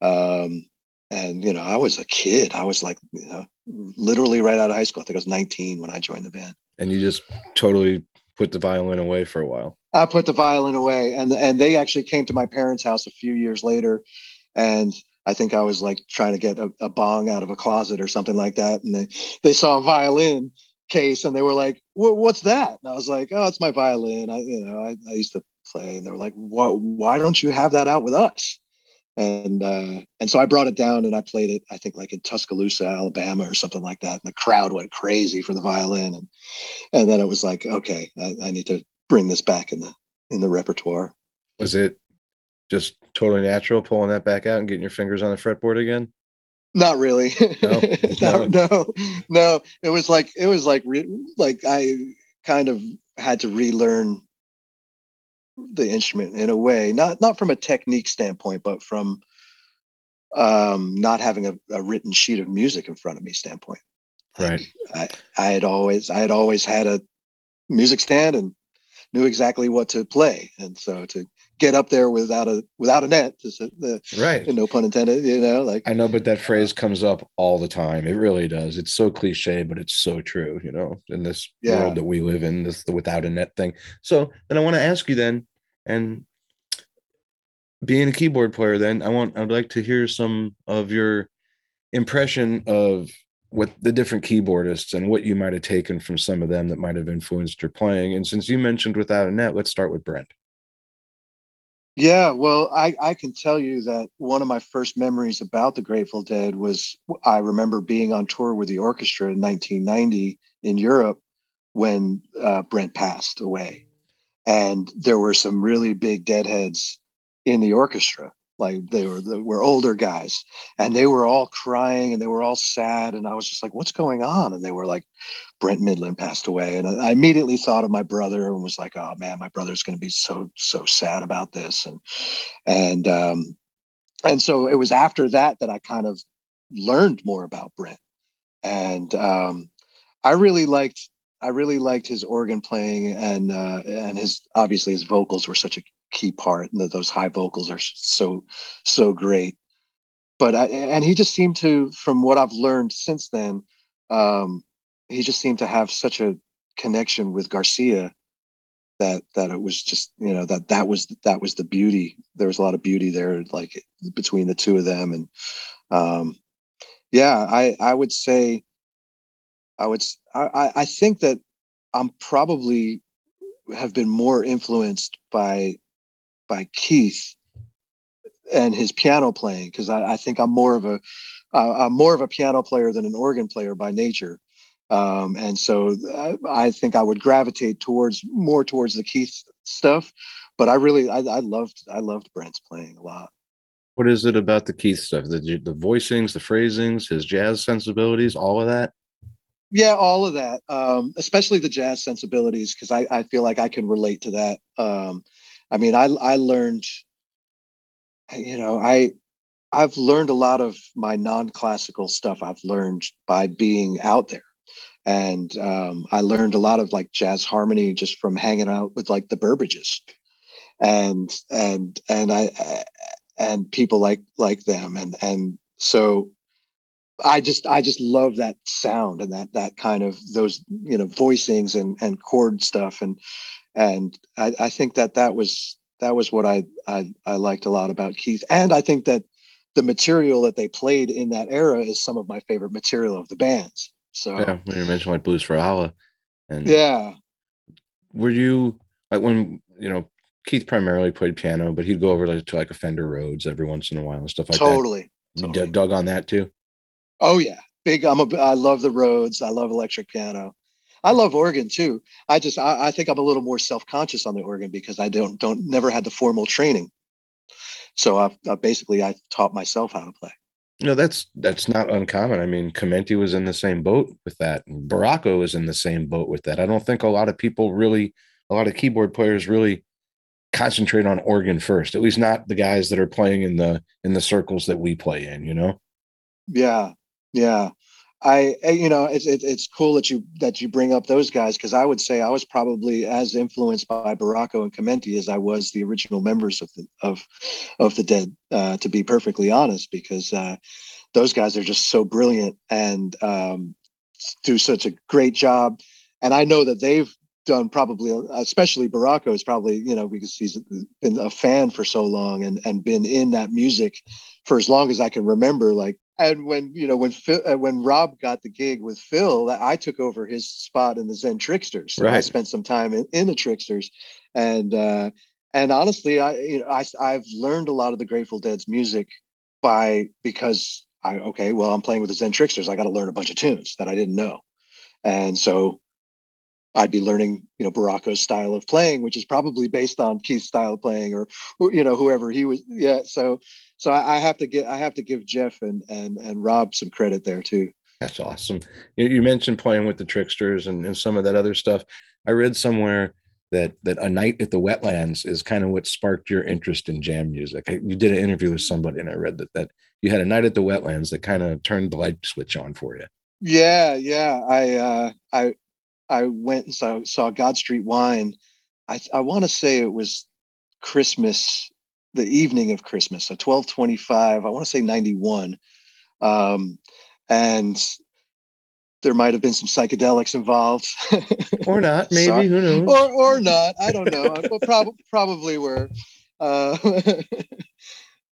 Um, and you know, I was a kid. I was like, you know, literally right out of high school. I think I was 19 when I joined the band. And you just totally put the violin away for a while. I put the violin away, and and they actually came to my parents' house a few years later, and I think I was like trying to get a, a, bong out of a closet or something like that. And they, they saw a violin case and they were like, what's that? And I was like, oh, it's my violin. I, you know, I, I used to play. And they were like, what, why don't you have that out with us? And, uh, and so I brought it down and I played it, I think like in Tuscaloosa, Alabama or something like that. And the crowd went crazy for the violin. And, and then it was like, okay, I, I need to bring this back in the, in the repertoire. Was it just totally natural pulling that back out and getting your fingers on the fretboard again? Not really. No, no, no, no, It was like it was like re- like I kind of had to relearn the instrument in a way, not not from a technique standpoint, but from um, not having a, a written sheet of music in front of me standpoint. Right. I, I had always I had always had a music stand and knew exactly what to play, and so to get up there without a without a net. The, right. No pun intended. You know, like I know, but that phrase comes up all the time. It really does. It's so cliche, but it's so true. You know, in this yeah. world that we live in, this the without a net thing. So then I want to ask you then, and being a keyboard player, then I want I'd like to hear some of your impression of what the different keyboardists and what you might have taken from some of them that might have influenced your playing. And since you mentioned without a net, let's start with Brent. Yeah, well, I, I can tell you that one of my first memories about the Grateful Dead was I remember being on tour with the orchestra in 1990 in Europe when uh, Brent passed away. And there were some really big deadheads in the orchestra like they were they were older guys and they were all crying and they were all sad and i was just like what's going on? And they were like Brent Mydland passed away and i immediately thought of my brother and was like oh man my brother's going to be so so sad about this and and um and so it was after that that i kind of learned more about brent and um i really liked I really liked his organ playing and uh, and his obviously his vocals were such a key part and those high vocals are so so great. But I, and he just seemed to from what i've learned since then um he just seemed to have such a connection with garcia that that it was just you know that that was that was the beauty. There was a lot of beauty there like between the two of them and um yeah i i would say i would i i think that i'm probably have been more influenced by by Keith and his piano playing because I, I, think I'm more of a am more of a piano player than an organ player by nature, um, and so I, I, think I would gravitate towards more towards the Keith stuff. But I really I, I loved I loved Brent's playing a lot. What is it about the Keith stuff? The the voicings, the phrasings, his jazz sensibilities, all of that. Yeah, all of that, um, especially the jazz sensibilities, because I, I feel like I can relate to that. Um, I mean, I I learned, you know, I I've learned a lot of my non-classical stuff. I've learned by being out there, and um, I learned a lot of like jazz harmony just from hanging out with like the Burbages, and and and I and people like like them, and and so I just I just love that sound and that that kind of those you know voicings and and chord stuff. And and I, I think that that was that was what I, I I liked a lot about Keith, and I think that the material that they played in that era is some of my favorite material of the bands. So yeah, when you mentioned like Blues for Allah, and yeah, were you like when you know Keith primarily played piano, but he'd go over like, to like a Fender Rhodes every once in a while and stuff like totally, that. Totally, you dug on that too. Oh yeah, big. I'm a. I love the Rhodes. I love electric piano. I love organ too. I just I, I think I'm a little more self conscious on the organ because I don't don't never had the formal training. So I've, i basically I taught myself how to play. No, that's that's not uncommon. I mean, Chimenti was in the same boat with that. Barraco is in the same boat with that. I don't think a lot of people really, a lot of keyboard players really concentrate on organ first. At least not the guys that are playing in the in the circles that we play in. You know. Yeah, yeah. I, you know, it's it, it's cool that you that you bring up those guys because I would say I was probably as influenced by Barraco and Chimenti as I was the original members of the of of the Dead. Uh, to be perfectly honest, because uh, those guys are just so brilliant and um, do such a great job, and I know that they've done probably, especially Barraco is probably you know because he's been a fan for so long and and been in that music for as long as I can remember. Like, and when you know when Phil, uh, when Rob got the gig with Phil, I took over his spot in the Zen Tricksters. So right. I spent some time in, in the Tricksters, and uh, and honestly, I you know I I've learned a lot of the Grateful Dead's music by because I okay, well I'm playing with the Zen Tricksters. I got to learn a bunch of tunes that I didn't know, and so I'd be learning, you know, Barraco's style of playing, which is probably based on Keith's style of playing, or you know, whoever he was. Yeah, so so I, I have to get I have to give Jeff and and and Rob some credit there too. That's awesome. You, you mentioned playing with the Tricksters and, and some of that other stuff. I read somewhere that that a night at the wetlands is kind of what sparked your interest in jam music. You did an interview with somebody, and I read that that you had a night at the wetlands that kind of turned the light switch on for you. Yeah, yeah. I uh, I I went and saw, saw God Street Wine. I, I want to say it was Christmas, the evening of Christmas, so 1225, I want to say 91. Um, and there might have been some psychedelics involved. or not, maybe, so, who knows? Or, or not, I don't know. but prob- probably were. Uh,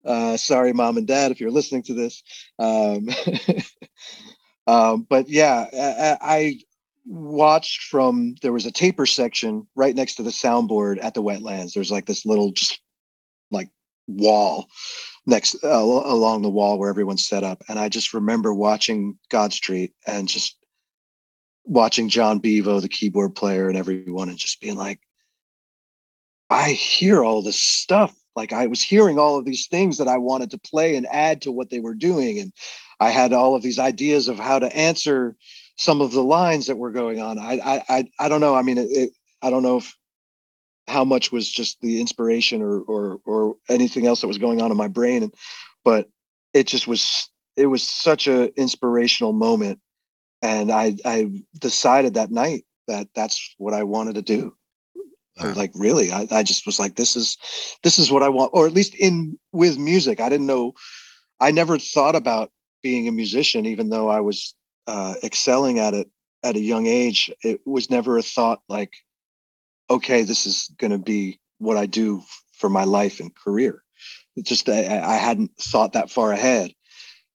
uh, sorry, mom and dad, if you're listening to this. Um, um, but yeah, I, watched from there was a taper section right next to the soundboard at the wetlands there's like this little just like wall next uh, along the wall where everyone's set up and i just remember watching god street and just watching Jon Bevo the keyboard player and everyone and just being like i hear all this stuff like i was hearing all of these things that i wanted to play and add to what they were doing and i had all of these ideas of how to answer some of the lines that were going on. I I I, don't know. I mean, it, it, I don't know if how much was just the inspiration or or or anything else that was going on in my brain, and but it just was it was such a inspirational moment, and I I decided that night that that's what I wanted to do. Wow. Like really, I, I just was like, this is this is what I want, or at least in with music. I didn't know, I never thought about being a musician, even though I was uh, excelling at it at a young age, it was never a thought like, okay, this is going to be what I do for my life and career. It just I, I hadn't thought that far ahead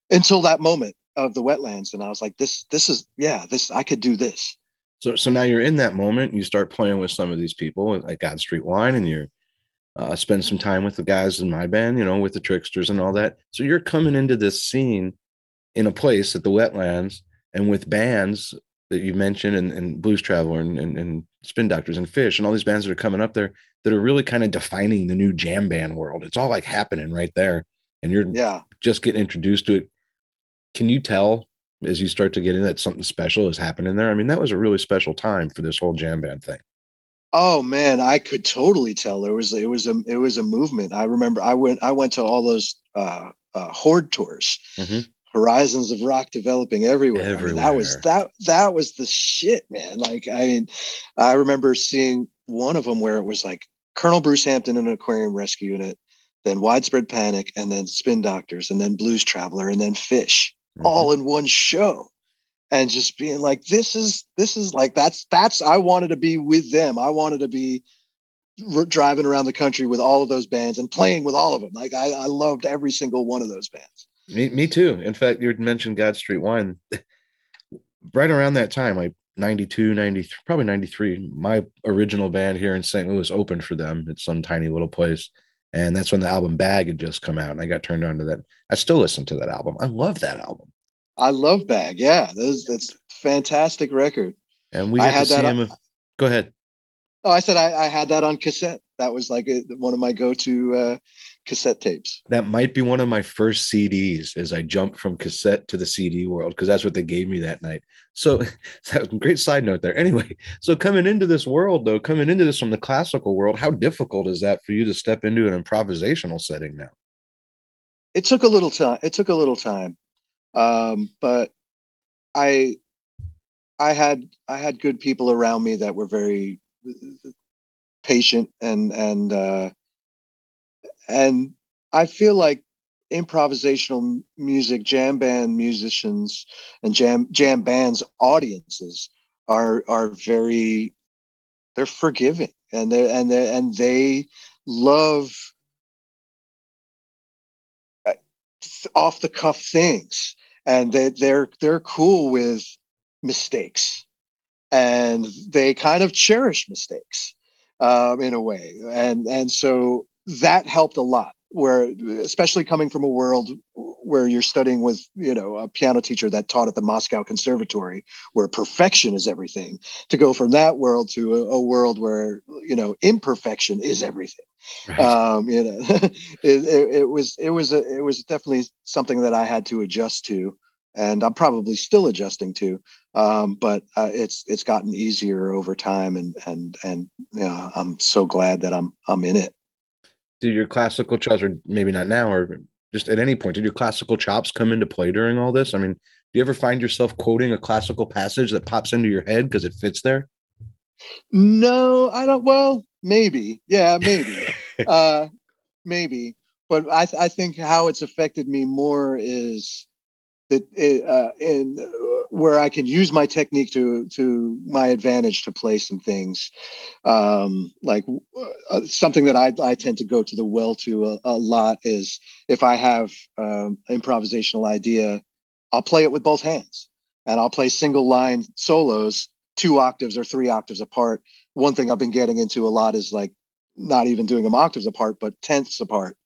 until that moment of the wetlands, and I was like, this this is yeah, this I could do this. So so now you're in that moment. You start playing with some of these people like God Street Wine, and you're uh, spend some time with the guys in my band, you know, with the tricksters and all that. So you're coming into this scene in a place at the wetlands and with bands that you mentioned and, and blues traveler and, and, and, spin doctors and Phish and all these bands that are coming up there that are really kind of defining the new jam band world. It's all like happening right there and you're yeah. just getting introduced to it. Can you tell as you start to get in that something special is happening there? I mean that was a really special time for this whole jam band thing. Oh man i could totally tell. There was it was a it was a movement. I remember i went i went to all those uh, uh horde tours. Mm-hmm horizons of rock developing everywhere. everywhere. I mean, that was that that was the shit, man. Like I mean, I remember seeing one of them where it was like Colonel Bruce Hampton and an aquarium rescue unit, then widespread panic, and then spin doctors, and then blues traveler, and then Phish, mm-hmm. all in one show. And just being like, this is this is like that's that's I wanted to be with them. I wanted to be driving around the country with all of those bands and playing with all of them. Like I, I loved every single one of those bands. Me, me too. In fact, you mentioned God Street Wine. right around that time, like 92, 93, probably 93, my original band here in St. Louis opened for them at some tiny little place. And that's when the album Bag had just come out. And I got turned on to that. I still listen to that album. I love that album. I love Bag. Yeah. That's, that's fantastic record. And we had to see him. go ahead. Oh, I said I, I had that on cassette. That was like a, one of my go-to uh, cassette tapes. That might be one of my first CDs as I jumped from cassette to the CD world because that's what they gave me that night. So that great side note there. Anyway, so coming into this world though, coming into this from the classical world, how difficult is that for you to step into an improvisational setting now? It took a little time. It took a little time. Um, but I I had I had good people around me that were very patient and and uh, and I feel like improvisational music, jam band musicians, and jam jam bands audiences are are very they're forgiving and they and they and they love off the cuff things, and they, they're they're cool with mistakes, and they kind of cherish mistakes um, in a way, and and so that helped a lot where especially coming from a world where you're studying with you know a piano teacher that taught at the moscow conservatory where perfection is everything to go from that world to a, a world where you know imperfection is everything right. um you know it, it, it, was it was a, it was definitely something that i had to adjust to and i'm probably still adjusting to um but uh, it's it's gotten easier over time and and and you know i'm so glad that i'm i'm in it did your classical chops, or maybe not now, or just at any point, did your classical chops come into play during all this? I mean, do you ever find yourself quoting a classical passage that pops into your head because it fits there? No, I don't. Well, maybe. Yeah, maybe. uh, maybe. But I, th- I think how it's affected me more is that it, uh, in where I can use my technique to to my advantage to play some things, um, like uh, something that I, I tend to go to the well to a, a lot is if I have um, improvisational idea, I'll play it with both hands, and I'll play single line solos, two octaves or three octaves apart. One thing I've been getting into a lot is like not even doing them octaves apart, but tenths apart,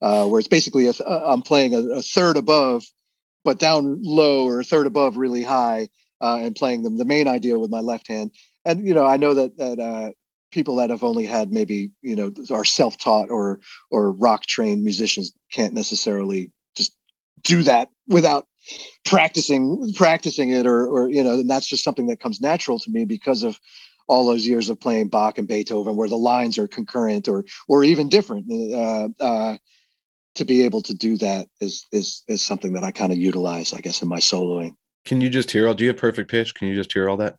uh, where it's basically I'm playing a, a third above but down low or third above really high uh, and playing them the main idea with my left hand and you know i know that that uh, people that have only had maybe you know are self-taught or or rock trained musicians can't necessarily just do that without practicing practicing it or or you know and that's just something that comes natural to me because of all those years of playing Bach and Beethoven, where the lines are concurrent or or even different. Uh, uh, to be able to do that is is is something that I kind of utilize, I guess, in my soloing. Can you just hear all? Do you have perfect pitch? Can you just hear all that?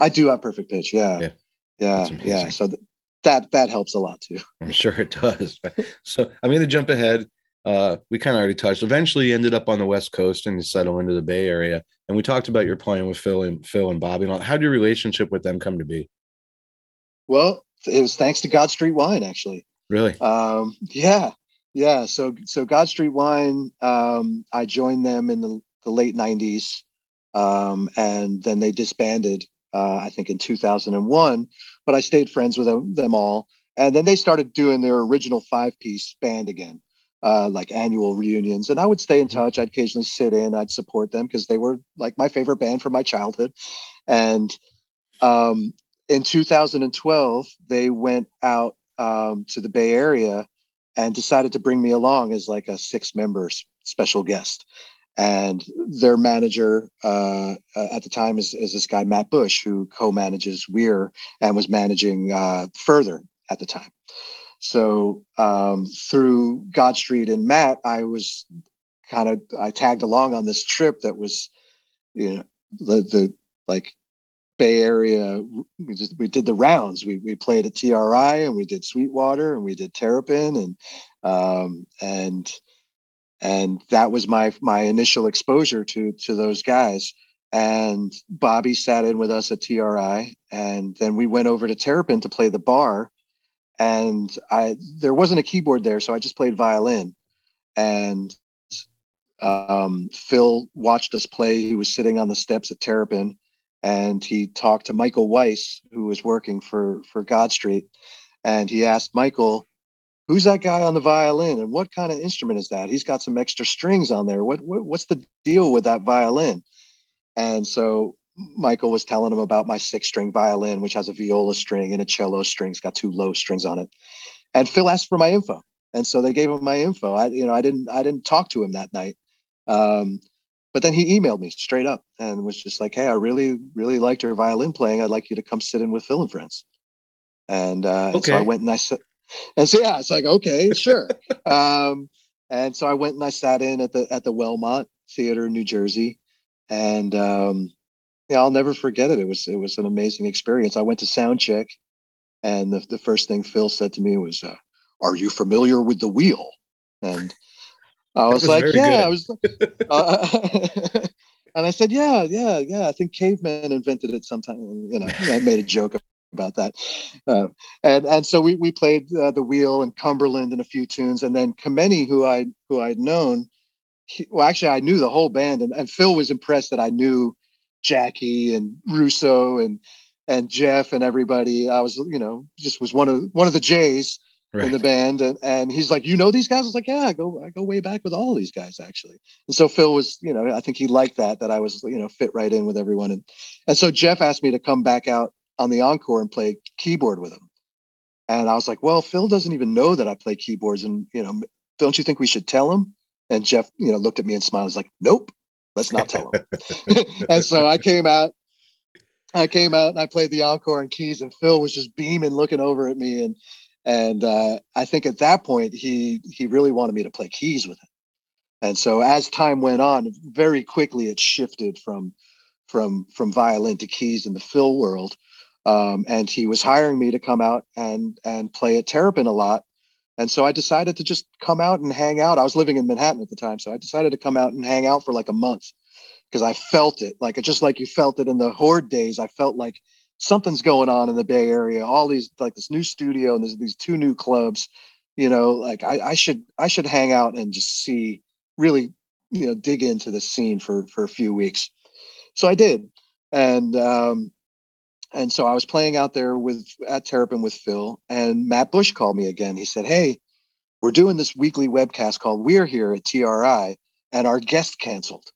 I do have perfect pitch. Yeah, yeah, yeah. yeah. So th- that that helps a lot too. I'm sure it does. so I'm going to jump ahead. Uh, we kind of already touched. Eventually, you ended up on the West Coast and you settle into the Bay Area. And we talked about your playing with Phil and Phil and Bobby. How did your relationship with them come to be? Well, it was thanks to God Street Wine, actually. Really? Um, yeah, yeah, so so God Street Wine, um, I joined them in the, the late '90s, um, and then they disbanded. Uh, I think in 2001, but I stayed friends with them, them all, and then they started doing their original five-piece band again, uh, like annual reunions. And I would stay in mm-hmm. touch. I'd occasionally sit in. I'd support them because they were like my favorite band from my childhood. And um, in 2012, they went out um, to the Bay Area and decided to bring me along as like a six members special guest. And their manager uh, at the time is, is, this guy, Matt Busch, who co manages Weir and was managing uh, Further at the time. So um, through God Street and Matt, I was kind of, I tagged along on this trip that was, you know, the, the like Bay Area, we just we did the rounds. We we played at TRI and we did Sweetwater and we did Terrapin and um, and and that was my my initial exposure to to those guys. And Bobby sat in with us at TRI, and then we went over to Terrapin to play the bar. And I there wasn't a keyboard there, so I just played violin. And um, Phil watched us play. He was sitting on the steps at Terrapin and he talked to Michael Weiss, who was working for for God Street, and he asked Michael, "Who's that guy on the violin, and what kind of instrument is that? He's got some extra strings on there. What, what what's the deal with that violin?" And so Michael was telling him about my six string violin, which has a viola string and a cello string. It's got two low strings on it. And Phil asked for my info, and so they gave him my info. I you know I didn't I didn't talk to him that night. Um, but then he emailed me straight up and was just like, "Hey, I really, really liked your violin playing. I'd like you to come sit in with Phil and friends." And, uh, okay. and so I went and I said, and so yeah, it's like okay, sure. um, and so I went and I sat in at the at the Wellmont Theater in New Jersey, and um, yeah, I'll never forget it. It was it was an amazing experience. I went to sound check, and the the first thing Phil said to me was, uh, "Are you familiar with the wheel?" And I was, was like, yeah, good. I was, uh, and I said, yeah, yeah, yeah. I think cavemen invented it sometime. You know, I made a joke about that, uh, and and so we we played uh, the wheel and Cumberland and a few tunes, and then Chimenti, who I who I'd known, he, well, actually, I knew the whole band, and, and Phil was impressed that I knew Jackie and Russo and and Jeff and everybody. I was, you know, just was one of one of the J's right. in the band, and and he's like, you know these guys? I was like, yeah, I go I go way back with all these guys actually. And so Phil was, you know, I think he liked that that I was, you know, fit right in with everyone, and and so Jeff asked me to come back out on the encore and play keyboard with him, and I was like, well, Phil doesn't even know that I play keyboards, and you know, don't you think we should tell him? And Jeff, you know, looked at me and smiled. He's like, nope, let's not tell him. and so I came out I came out and I played the encore and keys, and Phil was just beaming, looking over at me, and and uh, I think at that point he he really wanted me to play keys with him. And so as time went on, very quickly it shifted from from from violin to keys in the Phil world. Um, and he was hiring me to come out and and play at Terrapin a lot. And so I decided to just come out and hang out. I was living in Manhattan at the time, so I decided to come out and hang out for like a month because I felt it. Like just like you felt it in the horde days, I felt like something's going on in the Bay Area. All these like this new studio and there's these two new clubs. You know, like I, I should I should hang out and just see really you know dig into the scene for for a few weeks. So I did, and um, and so I was playing out there with at Terrapin with Phil, and Matt Busch called me again. He said, "Hey, we're doing this weekly webcast called We're Here at TRI, and our guest canceled.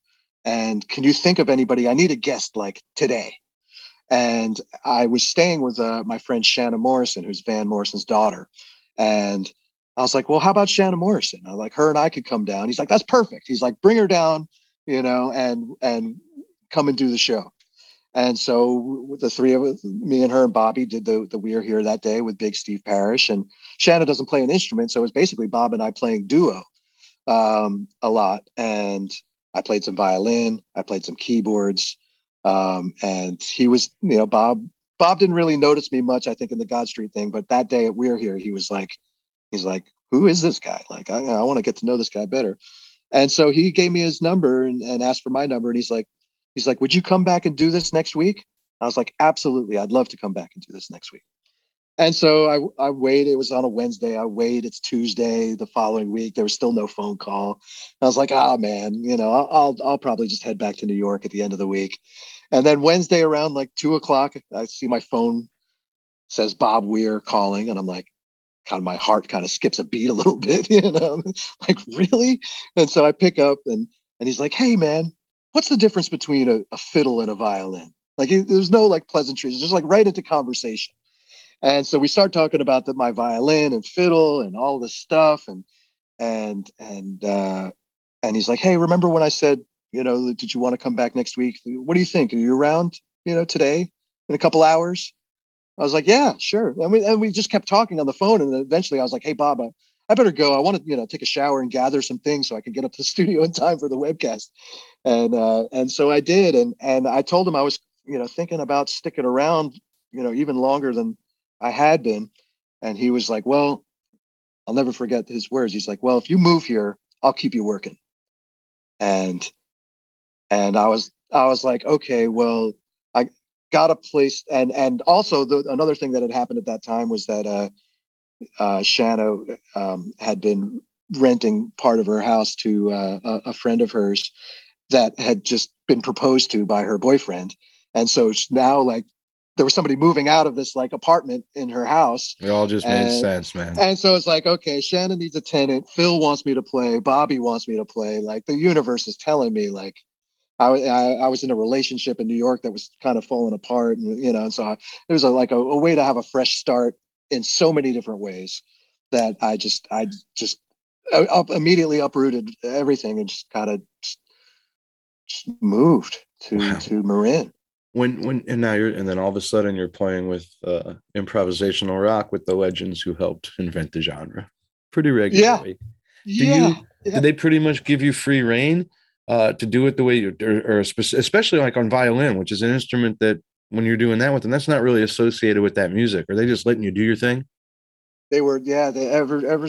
And can you think of anybody? I need a guest like today." And I was staying with uh, my friend Shana Morrison, who's Van Morrison's daughter. And I was like, well, how about Shana Morrison? I like her and I could come down. He's like, that's perfect. He's like, bring her down, you know, and and come and do the show. And so the three of us, me and her and Bobby did the the We're Here that day with Big Steve Parish. And Shana doesn't play an instrument, so it was basically Bob and I playing duo um, a lot. And I played some violin, I played some keyboards, um, and he was, you know, Bob. Bob didn't really notice me much, I think, in the God Street thing. But that day at We're Here, he was like, he's like, who is this guy? Like, I, I want to get to know this guy better. And so he gave me his number and, and asked for my number. And he's like, he's like, would you come back and do this next week? I was like, absolutely. I'd love to come back and do this next week. And so I, I waited. It was on a Wednesday. I waited. It's Tuesday the following week. There was still no phone call. I was like, oh man, you know, I'll, I'll, I'll probably just head back to New York at the end of the week. And then Wednesday around like two o'clock, I see my phone says Bob Weir calling, and I'm like, kind of my heart kind of skips a beat a little bit, you know, like really. And so I pick up and and he's like, hey man, what's the difference between a, a fiddle and a violin? Like there's no like pleasantries, it's just like right into conversation. And so we start talking about my violin and fiddle and all this stuff. And, and, and, uh, and he's like, Hey, remember when I said, you know, did you want to come back next week? What do you think? Are you around, you know, today in a couple hours? I was like, yeah, sure. And we, and we just kept talking on the phone. And eventually I was like, Hey, Bob, I, I better go. I want to, you know, take a shower and gather some things so I can get up to the studio in time for the webcast. And, uh, and so I did. And, and I told him I was, you know, thinking about sticking around, you know, even longer than, I had been. And he was like, Well, I'll never forget his words. He's like, Well, if you move here, I'll keep you working. And and I was I was like, okay, well, I got a place and and also the another thing that had happened at that time was that uh uh Shana um, had been renting part of her house to uh, a, a friend of hers that had just been proposed to by her boyfriend. And so now like there was somebody moving out of this like apartment in her house. It all just and, made sense, man. And so it's like, okay, Shannon needs a tenant. Phil wants me to play. Bobby wants me to play. Like the universe is telling me, like, I, I, I was in a relationship in New York that was kind of falling apart, and you know, and so I, it was a, like a, a way to have a fresh start in so many different ways that I just I just uh, up immediately uprooted everything and just kind of moved to wow. to Marin when when and now you're and then all of a sudden you're playing with uh improvisational rock with the legends who helped invent the genre pretty regularly. Yeah, yeah, you, yeah. did they pretty much give you free reign uh to do it the way you or, or especially like on violin which is an instrument that when you're doing that with them that's not really associated with that music. Are they just letting you do your thing? They were yeah they ever ever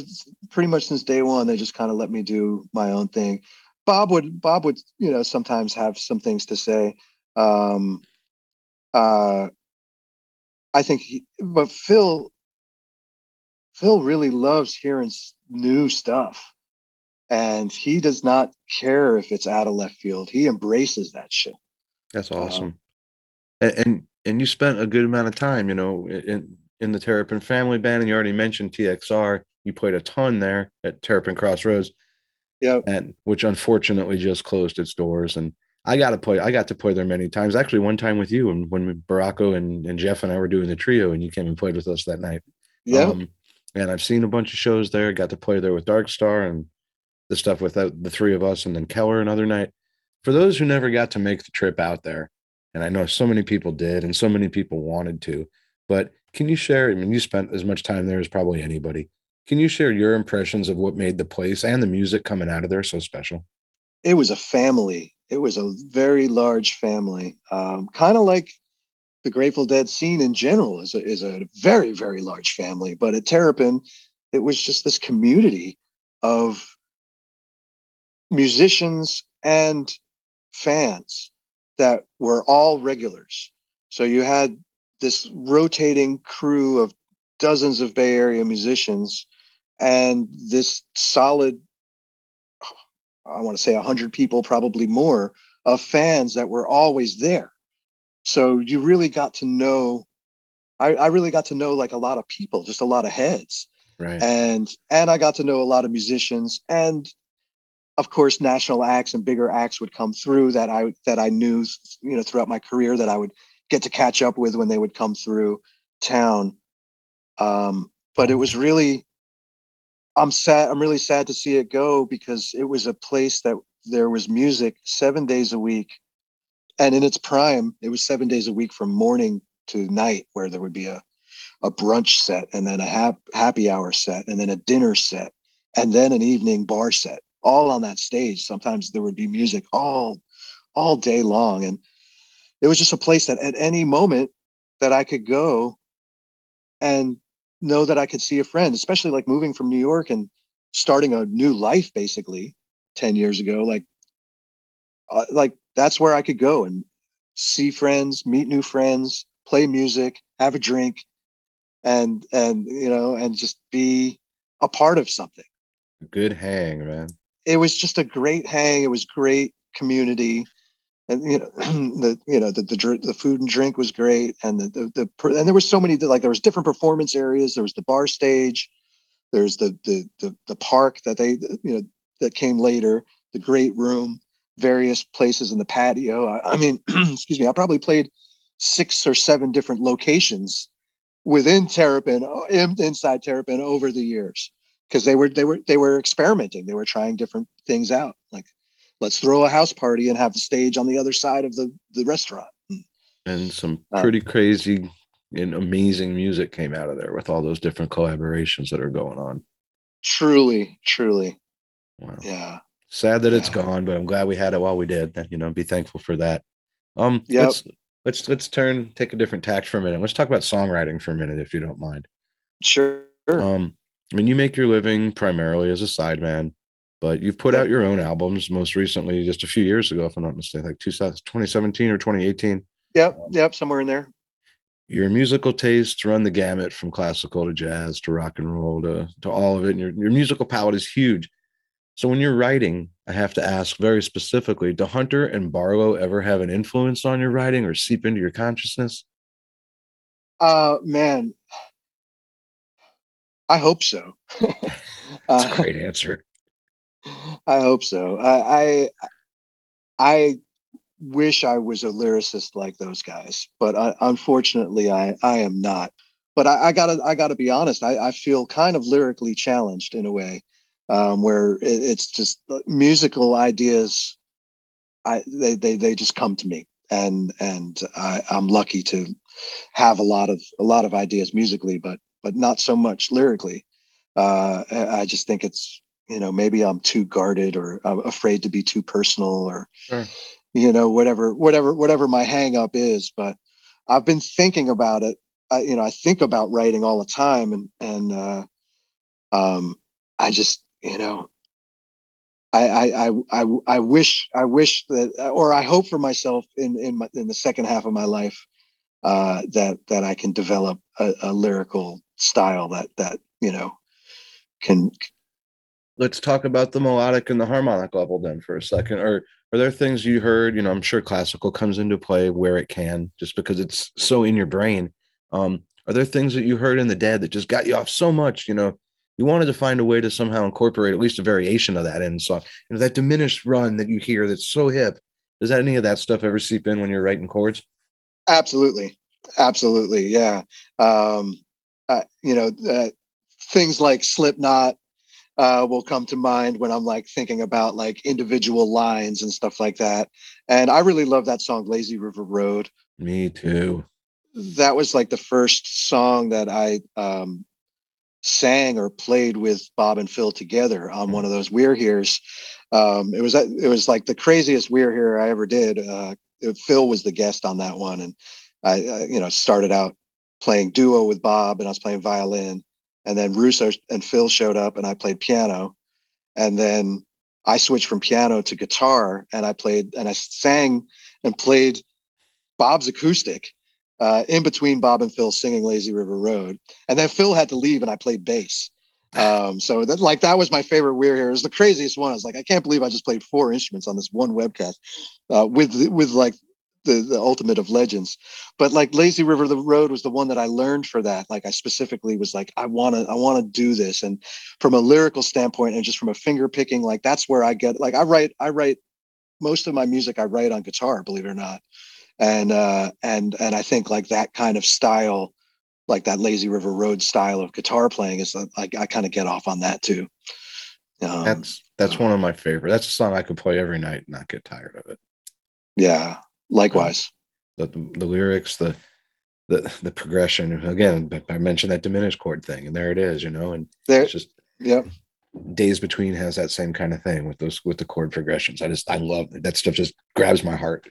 pretty much since day one they just kind of let me do my own thing. Bob would bob would you know sometimes have some things to say. Um uh, I think, he, but Phil, Phil really loves hearing new stuff, and he does not care if it's out of left field. He embraces that shit. That's uh, awesome. Um, and, and, and you spent a good amount of time, you know, in in the Terrapin Family Band, and you already mentioned TXR. You played a ton there at Terrapin Crossroads. Yeah. And which unfortunately just closed its doors. And I got to play. I got to play there many times. Actually, one time with you, and when Barraco and, and Jeff and I were doing the trio, and you came and played with us that night. Yeah. Um, and I've seen a bunch of shows there. Got to play there with Dark Star and the stuff with the, the three of us, and then Keller another night. For those who never got to make the trip out there, and I know so many people did, and so many people wanted to, but can you share? I mean, you spent as much time there as probably anybody. Can you share your impressions of what made the place and the music coming out of there so special? It was a family it was a very large family, um, kind of like the Grateful Dead scene in general is a, is a very, very large family. But at Terrapin, it was just this community of musicians and fans that were all regulars. So you had this rotating crew of dozens of Bay Area musicians and this solid I want to say 100 people, probably more, of fans that were always there. So you really got to know, I, I really got to know like a lot of people, just a lot of heads. Right. And and I got to know a lot of musicians and of course national acts and bigger acts would come through that I that I knew you know throughout my career that I would get to catch up with when they would come through town. Um, but it was really I'm sad. I'm really sad to see it go because it was a place that there was music seven days a week. And in its prime, it was seven days a week from morning to night, where there would be a, a brunch set and then a hap- happy hour set and then a dinner set and then an evening bar set, all on that stage. Sometimes there would be music all all day long. And it was just a place that at any moment that I could go and know that I could see a friend, especially like moving from New York and starting a new life basically 10 years ago. Like, uh, like that's where I could go and see friends, meet new friends, play music, have a drink, and and you know, and just be a part of something. A good hang, man. It was just a great hang. It was great community and you know the you know the, the the food and drink was great and the, the the and there was so many like there was different performance areas. There was the bar stage. There's the the the, the park that they you know that came later. The great room various places in the patio. I, I mean excuse me i probably played six or seven different locations within terrapin uh, inside terrapin over the years because they were they were they were experimenting. They were trying different things out like let's throw a house party and have a stage on the other side of the the restaurant. And some uh, pretty crazy and amazing music came out of there with all those different collaborations that are going on. Truly truly. Wow. Yeah. Sad that yeah. it's gone but i'm glad we had it while we did you know be thankful for that. Um yep. let's let's let's turn take a different tack for a minute. Let's talk about songwriting for a minute if you don't mind. Sure. Um i mean you make your living primarily as a sideman but you've put out your own albums most recently just a few years ago if i'm not mistaken like 2017 or 2018 yep yep somewhere in there. Your musical tastes run the gamut from classical to jazz to rock and roll to, to all of it and your, your musical palette is huge. So when you're writing i have to ask very specifically do hunter and barlow ever have an influence on your writing or seep into your consciousness? Uh man. I hope so. That's a great answer I hope so. I, I, I wish I was a lyricist like those guys, but I, unfortunately, I I am not. But I, I, gotta I gotta be honest. I, I feel kind of lyrically challenged in a way, um, where it, it's just uh, musical ideas. I they they they just come to me, and and I, I'm lucky to have a lot of a lot of ideas musically, but but not so much lyrically. Uh, I just think it's you know maybe i'm too guarded or i'm afraid to be too personal or sure. you know whatever whatever whatever my hang up is but i've been thinking about it I, you know i think about writing all the time and and uh um i just you know I, I I I wish I wish that or I hope for myself in in my, in the second half of my life uh, that that I can develop a, a lyrical style that that you know can let's talk about the melodic and the harmonic level then for a second. Or are there things you heard? You know, I'm sure classical comes into play where it can, just because it's so in your brain. Um, are there things that you heard in the dead that just got you off so much? You know, you wanted to find a way to somehow incorporate at least a variation of that in song. You know, that diminished run that you hear that's so hip. Does that any of that stuff ever seep in when you're writing chords? Absolutely, absolutely, yeah. Um, uh, you know, uh, things like Slipknot uh, will come to mind when I'm like thinking about like individual lines and stuff like that. And I really love that song, Lazy River Road. Me too. That was like the first song that I um, sang or played with Bob and Phil together on one of those We're Here's. Um, it was it was like the craziest We're Here I ever did. Uh, Phil was the guest on that one, and I, I you know started out playing duo with Bob, and I was playing violin and then Russo and Phil showed up and I played piano. And then I switched from piano to guitar and I played and I sang and played Bob's acoustic uh, in between Bob and Phil singing Lazy River Road. And then Phil had to leave and I played bass. Um, so that like that was my favorite We're Here. It was the craziest one. I was like, I can't believe I just played four instruments on this one webcast uh, with with like the, the ultimate of legends. But like Lazy River the Road was the one that I learned for that. Like I specifically was like, I want to, I want to do this. And from a lyrical standpoint and just from a finger picking, like that's where I get like I write, I write most of my music I write on guitar, believe it or not. And uh and and I think like that kind of style, like that Lazy River Road style of guitar playing is like I kind of get off on that too. Um, that's that's one of my favorite. That's a song I could play every night and not get tired of it. Yeah, Likewise. The, the, the lyrics, the the the progression. Again, I mentioned that diminished chord thing, and there it is, you know, and there, it's just yeah. Days Between has that same kind of thing with those with the chord progressions. I just I love that stuff. Just grabs my heart,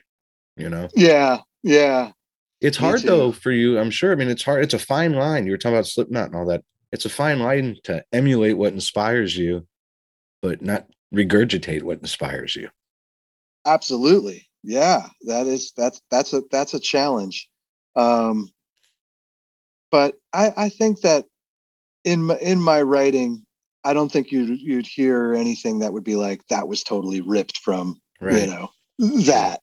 you know. Yeah, yeah. It's hard though for you. I'm sure. I mean, it's hard. It's a fine line. You were talking about Slipknot and all that. It's a fine line to emulate what inspires you, but not regurgitate what inspires you. Absolutely yeah that is that's that's a that's a challenge. Um but i i think that in my in my writing i don't think you'd you'd hear anything that would be like that was totally ripped from right. you know that.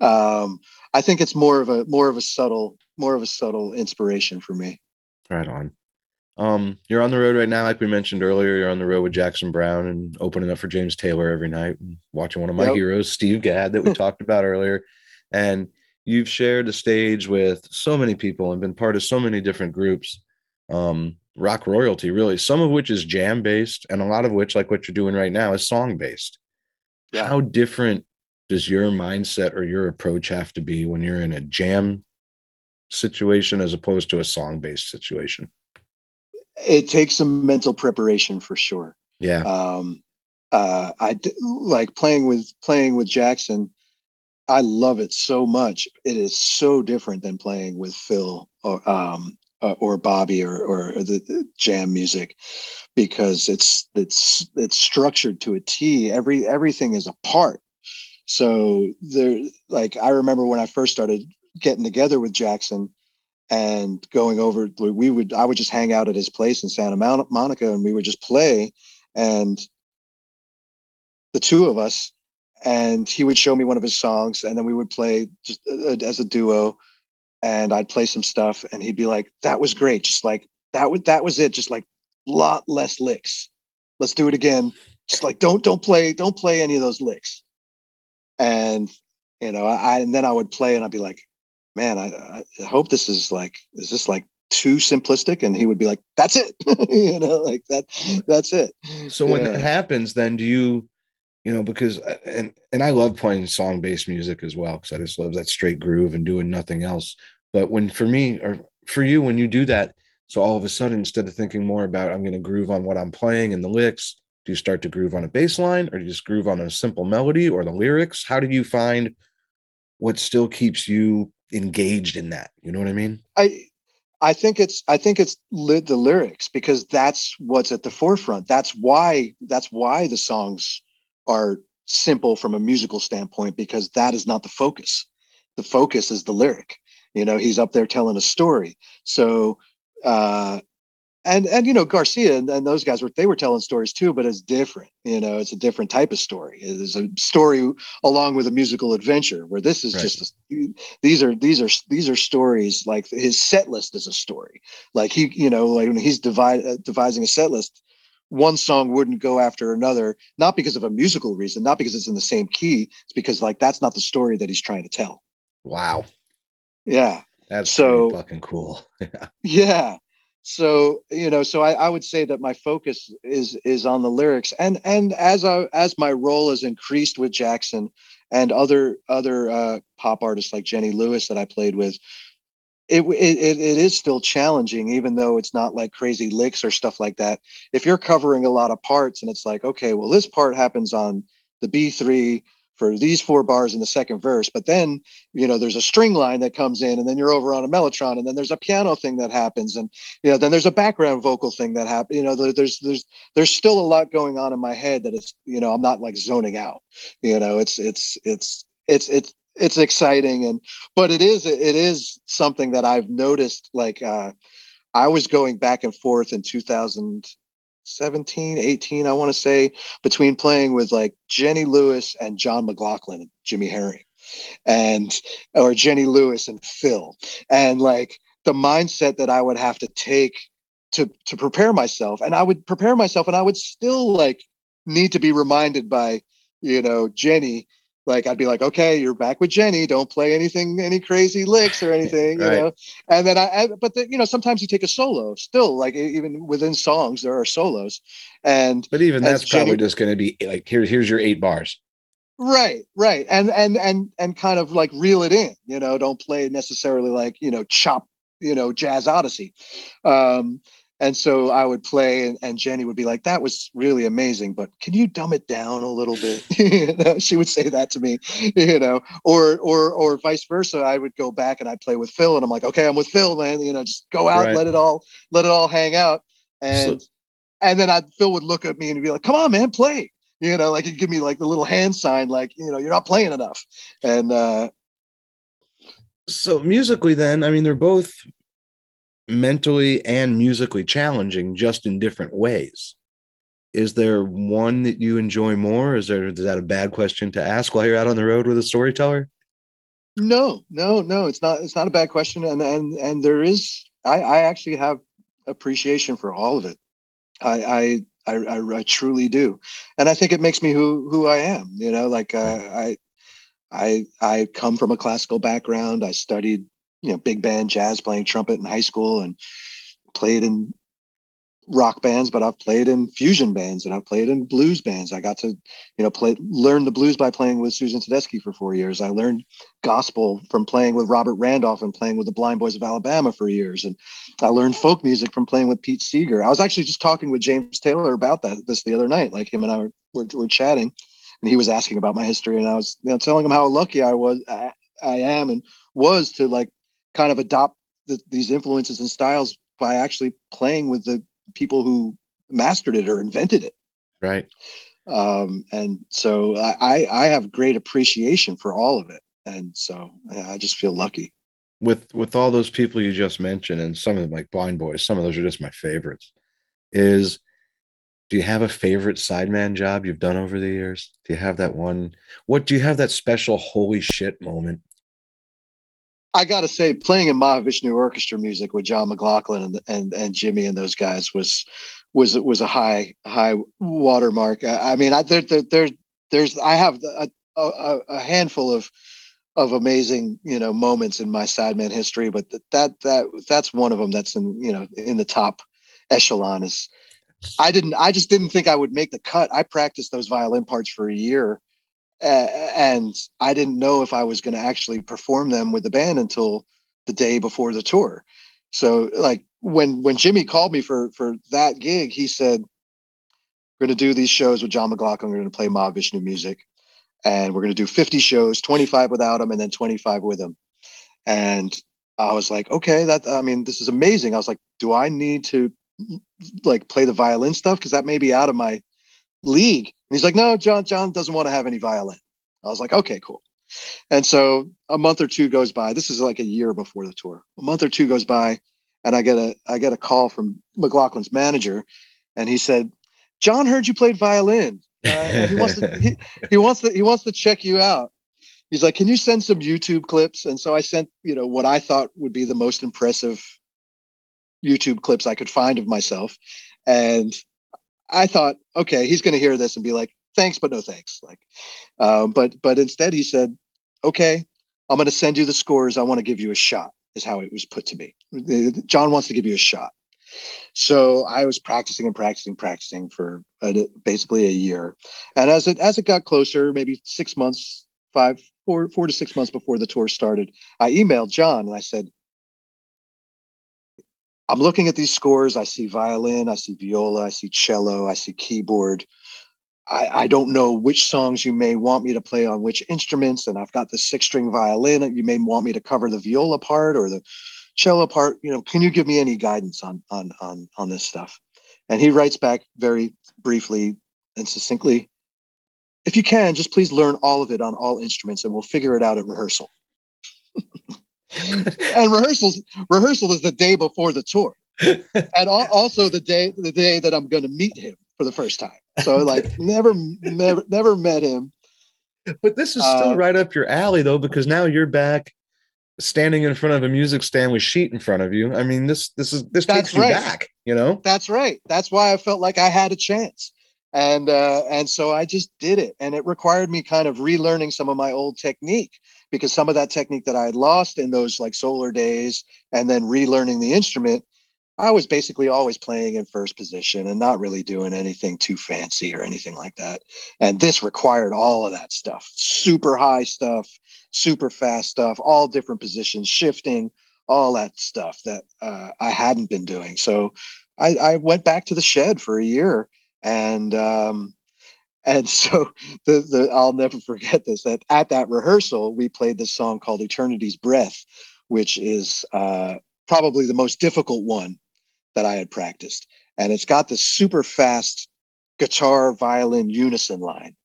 Um i think it's more of a more of a subtle more of a subtle inspiration for me. Right on um, you're on the road right now, like we mentioned earlier. You're on the road with Jackson Browne and opening up for James Taylor every night, watching one of my yep. heroes, Steve Gadd, that we talked about earlier. And you've shared the stage with so many people and been part of so many different groups. Um, rock royalty, really, some of which is jam based, and a lot of which, like what you're doing right now, is song based. Yeah. How different does your mindset or your approach have to be when you're in a jam situation as opposed to a song based situation? It takes some mental preparation for sure. Yeah. Um, uh, I like playing with playing with Jackson. I love it so much. It is so different than playing with Phil or um, uh, or Bobby or or the, the, jam music because it's it's it's structured to a T. Every everything is a part. So there, like I remember when I first started getting together with Jackson, and going over we would i would just hang out at his place in santa monica and we would just play and the two of us and he would show me one of his songs and then we would play just uh, as a duo and i'd play some stuff and he'd be like that was great just like that was that was it just like a lot less licks. Let's do it again. Just like don't don't play don't play any of those licks. And you know i and then i would play and i'd be like man, I, I hope this is like, is this like too simplistic? And he would be like, that's it, you know, like that, that's it. So when that happens, then do you, you know, because uh, and and I love playing song based music as well because I just love that straight groove and doing nothing else. But when for me or for you, when you do that, so all of a sudden, instead of thinking more about I'm going to groove on what I'm playing and the licks, do you start to groove on a bass line or do you just groove on a simple melody or the lyrics? How do you find what still keeps you engaged in that. You know what I mean? I I think it's I think it's lit the lyrics because that's what's at the forefront. That's why that's why the songs are simple from a musical standpoint because that is not the focus. The focus is the lyric. You know, he's up there telling a story. So uh and and you know Garcia and, and, those guys were they were telling stories too, but it's different. You know, it's a different type of story. It is a story along with a musical adventure. Where this is right. just a, these are these are these are stories. Like his set list is a story. Like he, you know, like when he's divide, uh, devising a set list, one song wouldn't go after another, not because of a musical reason, not because it's in the same key. It's because like that's not the story that he's trying to tell. Wow. Yeah. That's so fucking cool. yeah so you know so I, I would say that my focus is is on the lyrics. And and as I, as my role has increased with jackson and other other uh, pop artists like jenny lewis that i played with it, it it is still challenging even though it's not like crazy licks or stuff like that. If you're covering a lot of parts and it's like okay well this part happens on the b3 for these four bars in the second verse. But then, you know, there's a string line that comes in, and then you're over on a mellotron, and then there's a piano thing that happens, and you know, then there's a background vocal thing that happens. You know, there's there's there's still a lot going on in my head that it's you know I'm not like zoning out. You know, it's it's it's it's it's it's exciting and but it is it is something that I've noticed like uh I was going back and forth in 2000 17, 18, I want to say, between playing with like Jenny Lewis and John McLaughlin and Jimmy Herring, and or Jenny Lewis and Phil. And like the mindset that I would have to take to to prepare myself. And I would prepare myself and I would still like need to be reminded by, you know, Jenny like I'd be like, okay, you're back with Jenny. Don't play anything, any crazy licks or anything, right. you know. And then I, I but the, you know, sometimes you take a solo. Still, like even within songs, there are solos. And but even that's Jenny, probably just going to be like, here's here's your eight bars. Right, right, and and and and kind of like reel it in. You know, don't play necessarily like you know chop, you know, jazz odyssey. Um, and so I would play, and, and, Jenny would be like, "That was really amazing, but can you dumb it down a little bit?" she would say that to me, you know, or or or vice versa. I would go back and I'd play with Phil, and I'm like, "Okay, I'm with Phil, man. You know, just go out, right. let it all let it all hang out." And so, and then I Phil would look at me and be like, "Come on, man, play." You know, like he'd give me like the little hand sign, like you know, you're not playing enough. And uh, so musically, then, I mean, they're both mentally and musically challenging just in different ways. Is there one that you enjoy more? Is there is that a bad question to ask while you're out on the road with a storyteller? No no no it's not it's not a bad question. And and and there is i i actually have appreciation for all of it. I i I, I, I truly do, and I think it makes me who who I am. You know, like uh, I I I come from a classical background. I studied you know big band jazz playing trumpet in high school and played in rock bands but i've played in fusion bands and i've played in blues bands. I got to you know play learn the blues by playing with susan tedeschi for four years. I learned gospel from playing with robert randolph and playing with the blind boys of alabama for years. And i learned folk music from playing with pete seeger. I was actually just talking with james taylor about that this the other night like him and i were, were, were chatting and he was asking about my history and i was you know telling him how lucky i was I, I am and was to like kind of adopt the, these influences and styles by actually playing with the people who mastered it or invented it. Right. Um, and so I, I have great appreciation for all of it. And so I just feel lucky. With with all those people you just mentioned, and some of them like Blind Boys, some of those are just my favorites. Is do you have a favorite sideman job you've done over the years? Do you have that one? What do you have that special holy shit moment I got to say, playing in Mahavishnu Orchestra music with John McLaughlin and, and and Jimmy and those guys was was was a high high watermark. I, I mean, I, there, there, there, there's I have a, a, a, handful of of amazing you know moments in my sideman history, but that that that's one of them that's in you know in the top echelon. Is I didn't I just didn't think I would make the cut. I practiced those violin parts for a year and I didn't know if I was going to actually perform them with the band until the day before the tour. So like when when Jimmy called me for for that gig, he said, "We're going to do these shows with John McLaughlin. We're going to play Mahavishnu music, and we're going to do 50 shows, 25 without him, and then 25 with him." And I was like, "Okay, that I mean, this is amazing." I was like, "Do I need to like play the violin stuff because that may be out of my league. And he's like, no, John, John doesn't want to have any violin. I was like, okay, cool. And so a month or two goes by. This is like a year before the tour. A month or two goes by, and I get a I get a call from McLaughlin's manager, and he said, "John heard you played violin. Uh, he wants to he, he wants to he wants to check you out." He's like, "Can you send some YouTube clips?" And so I sent you know what I thought would be the most impressive YouTube clips I could find of myself, and I thought, okay, he's going to hear this and be like, "Thanks, but no thanks." Like, um, but but instead he said, "Okay, I'm going to send you the scores. I want to give you a shot." Is how it was put to me. John wants to give you a shot. So I was practicing and practicing, practicing for a, basically a year. And as it as it got closer, maybe six months, five, four, four to six months before the tour started, I emailed John and I said, I'm looking at these scores. I see violin, I see viola, I see cello, I see keyboard. I, I, don't know which songs you may want me to play on which instruments. And I've got the six string violin. You may want me to cover the viola part or the cello part. You know, can you give me any guidance on on on on this stuff? And he writes back very briefly and succinctly, if you can, just please learn all of it on all instruments and we'll figure it out at rehearsal. and rehearsals rehearsal is the day before the tour. And also the day the day that i'm going to meet him for the first time. So like never never never met him. But this is still uh, right up your alley though because now you're back standing in front of a music stand with sheet in front of you. I mean this this is this takes you right. back you know? That's right. That's why i felt like i had a chance. And uh and so i just did it. And it required me kind of relearning some of my old technique because some of that technique that I had lost in those like solar days and then relearning the instrument, I was basically always playing in first position and not really doing anything too fancy or anything like that. And this required all of that stuff super high stuff, super fast stuff, all different positions, shifting, all that stuff that uh, I hadn't been doing. So I, I, went back to the shed for a year and um, and so the, the I'll never forget this that at that rehearsal we played this song called Eternity's Breath, which is uh, probably the most difficult one that I had practiced. And it's got this super fast guitar violin unison line.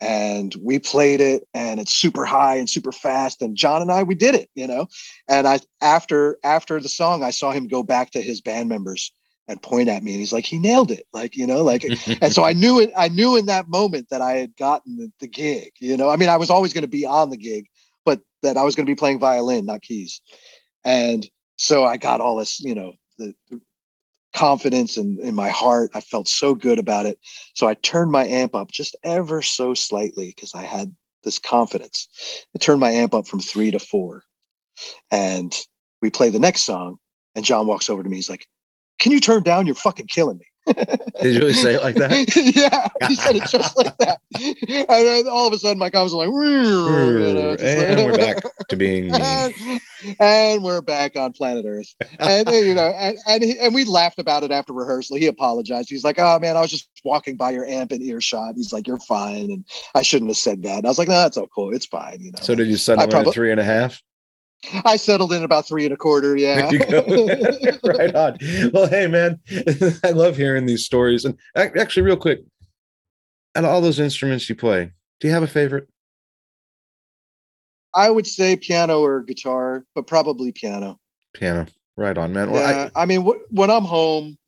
And we played it and it's super high and super fast. And John and I, we did it, you know. And I after after the song, I saw him go back to his band members and point at me and he's like he nailed it like you know like and so i knew it i knew in that moment that i had gotten the, the gig you know i mean i was always going to be on the gig but that i was going to be playing violin not keys. And so i got all this you know the, the confidence in, in my heart i felt so good about it. So i turned my amp up just ever so slightly because i had this confidence. I turned my amp up from three to four and we play the next song and john walks over to me he's like can you turn down? You're fucking killing me. Did you really say it like that? yeah, he said it just like that. And then all of a sudden, my comments are like, you know, and like, we're back to being and, and, we're back on planet Earth. And you know, and and, he, and we laughed about it after rehearsal. He apologized. He's like, "Oh man, I was just walking by your amp in earshot." He's like, "You're fine," and I shouldn't have said that. And I was like, "No, that's all cool. It's fine." You know. So did you settle I prob- at three and a half? I settled in about three and a quarter. Yeah. right on. Well, hey, man, I love hearing these stories. And actually, real quick, out of all those instruments you play, do you have a favorite? I would say piano or guitar, but probably piano. Piano. Right on, man. Well, yeah, I, I mean, wh- when I'm home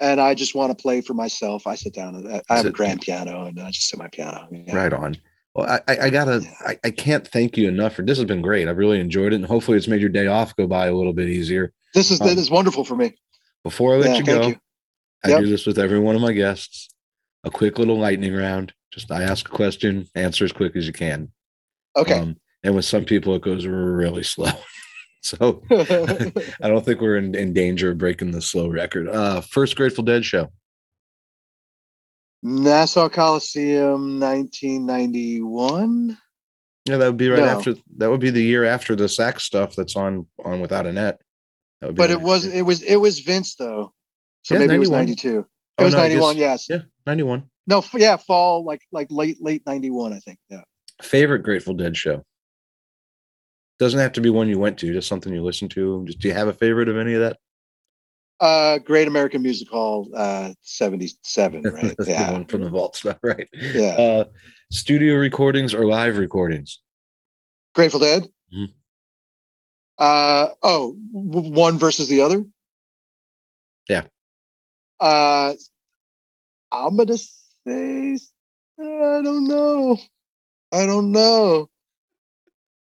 and I just want to play for myself, I sit down and I have a grand piano and I just sit my piano. Yeah. Right on. Well, I, I gotta, I, I can't thank you enough for this. Has been great. I've really enjoyed it, and hopefully, it's made your day off go by a little bit easier. This is um, this is wonderful for me. Before I let yeah, you go, you. I do this with every one of my guests. A quick little lightning round. Just I ask a question, answer as quick as you can. Okay. Um, and with some people, it goes really slow. so I don't think we're in, in danger of breaking the slow record. Uh, first Grateful Dead show. Nassau Coliseum, 1991. Yeah, that would be right no. after. That would be the year after the sax stuff that's on on Without a Net. But right it was it was it was Vince though, so yeah, maybe 91. it was 92. It oh, was no, 91. Yes. Yeah, 91. No, yeah, fall like like late late 91, I think. Yeah. Favorite Grateful Dead show. Doesn't have to be one you went to, just something you listened to. Just do you have a favorite of any of that? Uh, Great American Music Hall, uh, 77, right? yeah. one from the vault stuff, right? Yeah. Uh, studio recordings or live recordings? Grateful Dead? Mm-hmm. Uh, oh, one versus the other? Yeah. Uh, I'm gonna say I don't know. I don't know.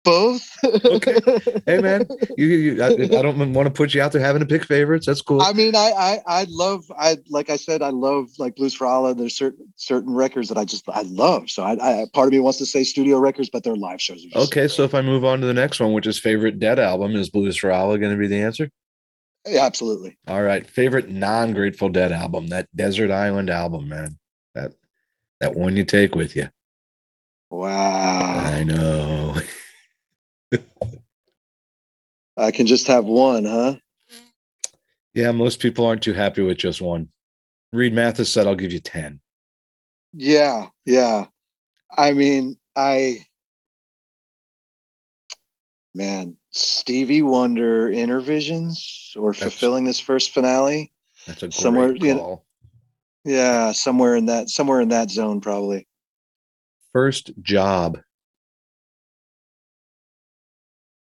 Both. Okay. Hey, man, You, you I, I don't want to put you out there having to pick favorites. That's cool. I mean, I, I, I love, I like I said, I love like Blues for Allah. There's certain certain records that I just I love. So I, I part of me wants to say studio records, but their live shows. Okay, so if I move on to the next one, which is favorite Dead album, is Blues for Allah going to be the answer? Yeah, absolutely. All right, favorite non-Grateful Dead album, that Desert Island album, man. That that one you take with you. Wow. I know. I can just have one, huh? Yeah, most people aren't too happy with just one. Reed Mathis said, I'll give you 10. Yeah, yeah. I mean, I, man, Stevie Wonder Innervisions or That's- Fulfillingness' First Finale. That's a great Somewhere, you know-. Yeah, somewhere in that, somewhere in that zone, probably. First job.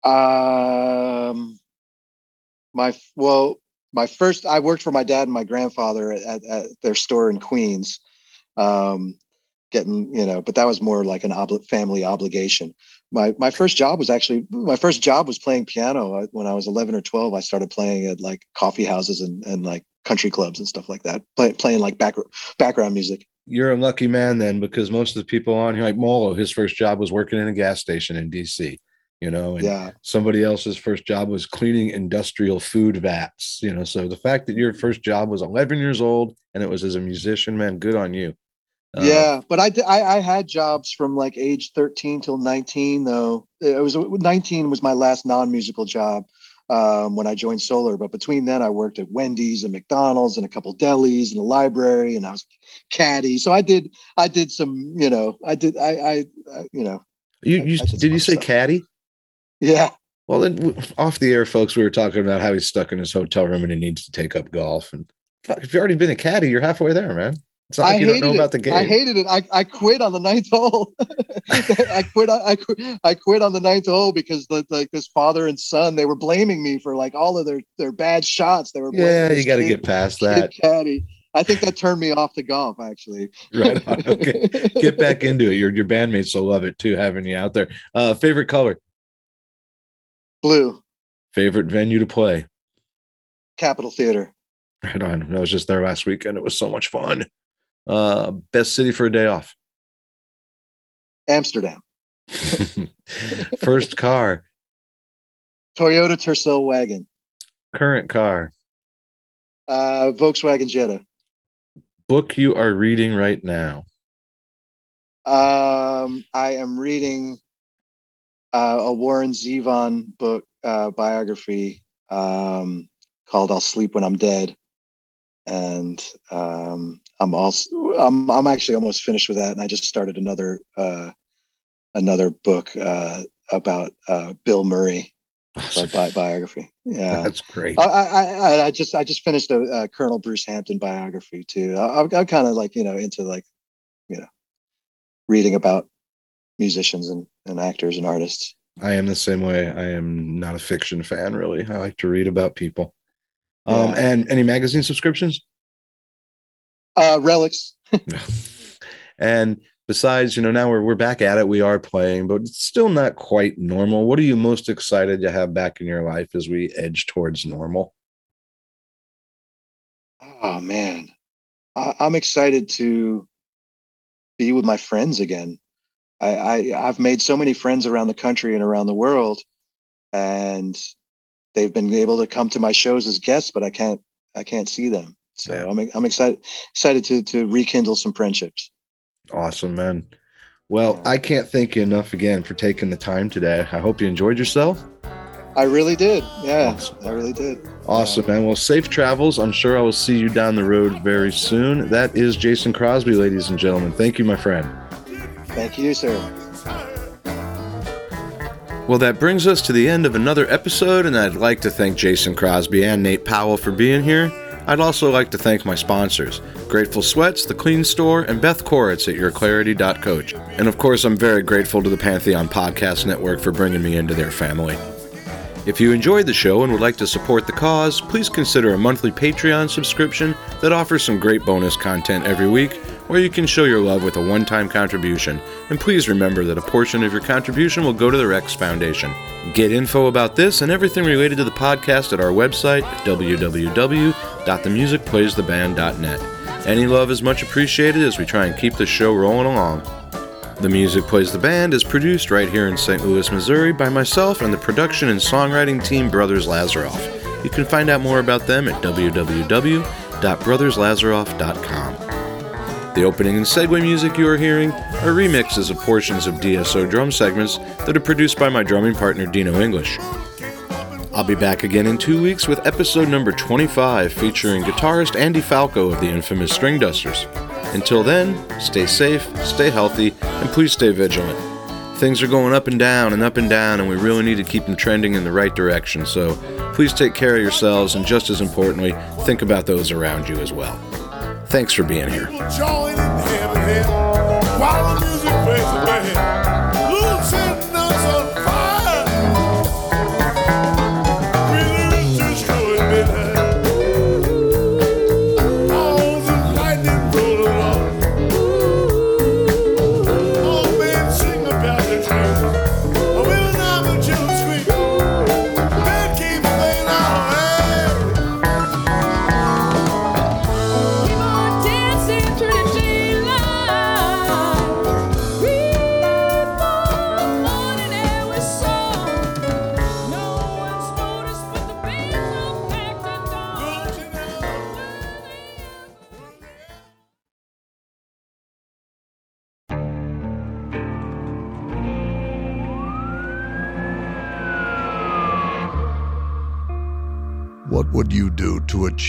Um, my well, my first I worked for my dad and my grandfather at, at, their store in Queens. Um, getting you know, but that was more like an obli- family obligation. My my first job was actually my first job was playing piano when I was eleven or twelve. I started playing at like coffee houses and and like country clubs and stuff like that, play, playing like back, background music. You're a lucky man then, because most of the people on here, like Molo, his first job was working in a gas station in DC, you know, and Yeah, somebody else's first job was cleaning industrial food vats, you know. So the fact that your first job was 11 years old and it was as a musician, man, good on you. Uh, yeah, but I, I I had jobs from like age 13 till 19 though. It was 19 was my last non-musical job um, when I joined Solar. But between then, I worked at Wendy's and McDonald's and a couple delis and a library, and I was caddy. So I did I did some you know I did I I, I you know You, you I did you say stuff. caddy? Yeah Well, then off the air, folks, we were talking about how he's stuck in his hotel room and he needs to take up golf. And fuck, if you've already been a caddy, you're halfway there, man. It's not like I you don't hated know it. about the game. I hated it. I, I quit on the ninth hole. I quit. on- I quit. I quit on the ninth hole because the, like this father and son they were blaming me for like all of their their bad shots. They were blaming yeah, you got to get past that. caddy. I think that turned me off to golf. Actually, Right on. Okay. Get back into it. Your your bandmates will love it too, having you out there. Uh, favorite color, Blue favorite venue to play. Capitol Theater. Right on. I was just there last weekend. It was so much fun. Uh, best city for a day off. Amsterdam. First car, Toyota Tercel wagon. current car, Uh, Volkswagen Jetta. book you are reading right now. Um, I am reading uh, a Warren Zevon book uh, biography um, called "I'll Sleep When I'm Dead," and um, I'm also I'm I'm actually almost finished with that, and I just started another uh, another book uh, about uh, Bill Murray a bi- biography. Yeah. That's great. I, I, I, I just I just finished a, uh Colonel Bruce Hampton biography too. I, I'm kind of like you know into like you know reading about musicians and, and actors and artists. I am the same way. I am not a fiction fan, really. I like to read about people. Um, and any magazine subscriptions? Uh, Relix. and besides, you know, now we're we're back at it. We are playing, but it's still not quite normal. What are you most excited to have back in your life as we edge towards normal? Oh man, I, I'm excited to be with my friends again. I, I I've made so many friends around the country and around the world, and they've been able to come to my shows as guests, but I can't I can't see them. So Yeah. I'm I'm excited excited to to rekindle some friendships. Awesome, man. Well, I can't thank you enough again for taking the time today. I hope you enjoyed yourself. I really did. Yeah, Awesome. I really did. Awesome, man. Well, safe travels. I'm sure I will see you down the road very soon. That is Jason Crosby, ladies and gentlemen. Thank you, my friend. Thank you, sir. Well, that brings us to the end of another episode, and I'd like to thank Jason Crosby and Nate Powell for being here. I'd also like to thank my sponsors Grateful Sweats, The Clean Store, and Beth Koritz at YourClarity.coach. And of course, I'm very grateful to the Pantheon Podcast Network for bringing me into their family. If you enjoyed the show and would like to support the cause, please consider a monthly Patreon subscription that offers some great bonus content every week, where you can show your love with a one time contribution. And please remember that a portion of your contribution will go to the Rex Foundation. Get info about this and everything related to the podcast at our website www.themusicplaystheband.net. Any love is much appreciated as we try and keep the show rolling along. The Music Plays the Band is produced right here in St. Louis, Missouri by myself and the production and songwriting team Brothers Lazaroff. You can find out more about them at www.brotherslazaroff.com. The opening and segue music you are hearing are remixes of portions of DSO drum segments that are produced by my drumming partner Dino English. I'll be back again in two weeks with episode number 25 featuring guitarist Andy Falco of the infamous Stringdusters. Until then, stay safe, stay healthy, and please stay vigilant. Things are going up and down and up and down, and we really need to keep them trending in the right direction. So please take care of yourselves, and just as importantly, think about those around you as well. Thanks for being here. What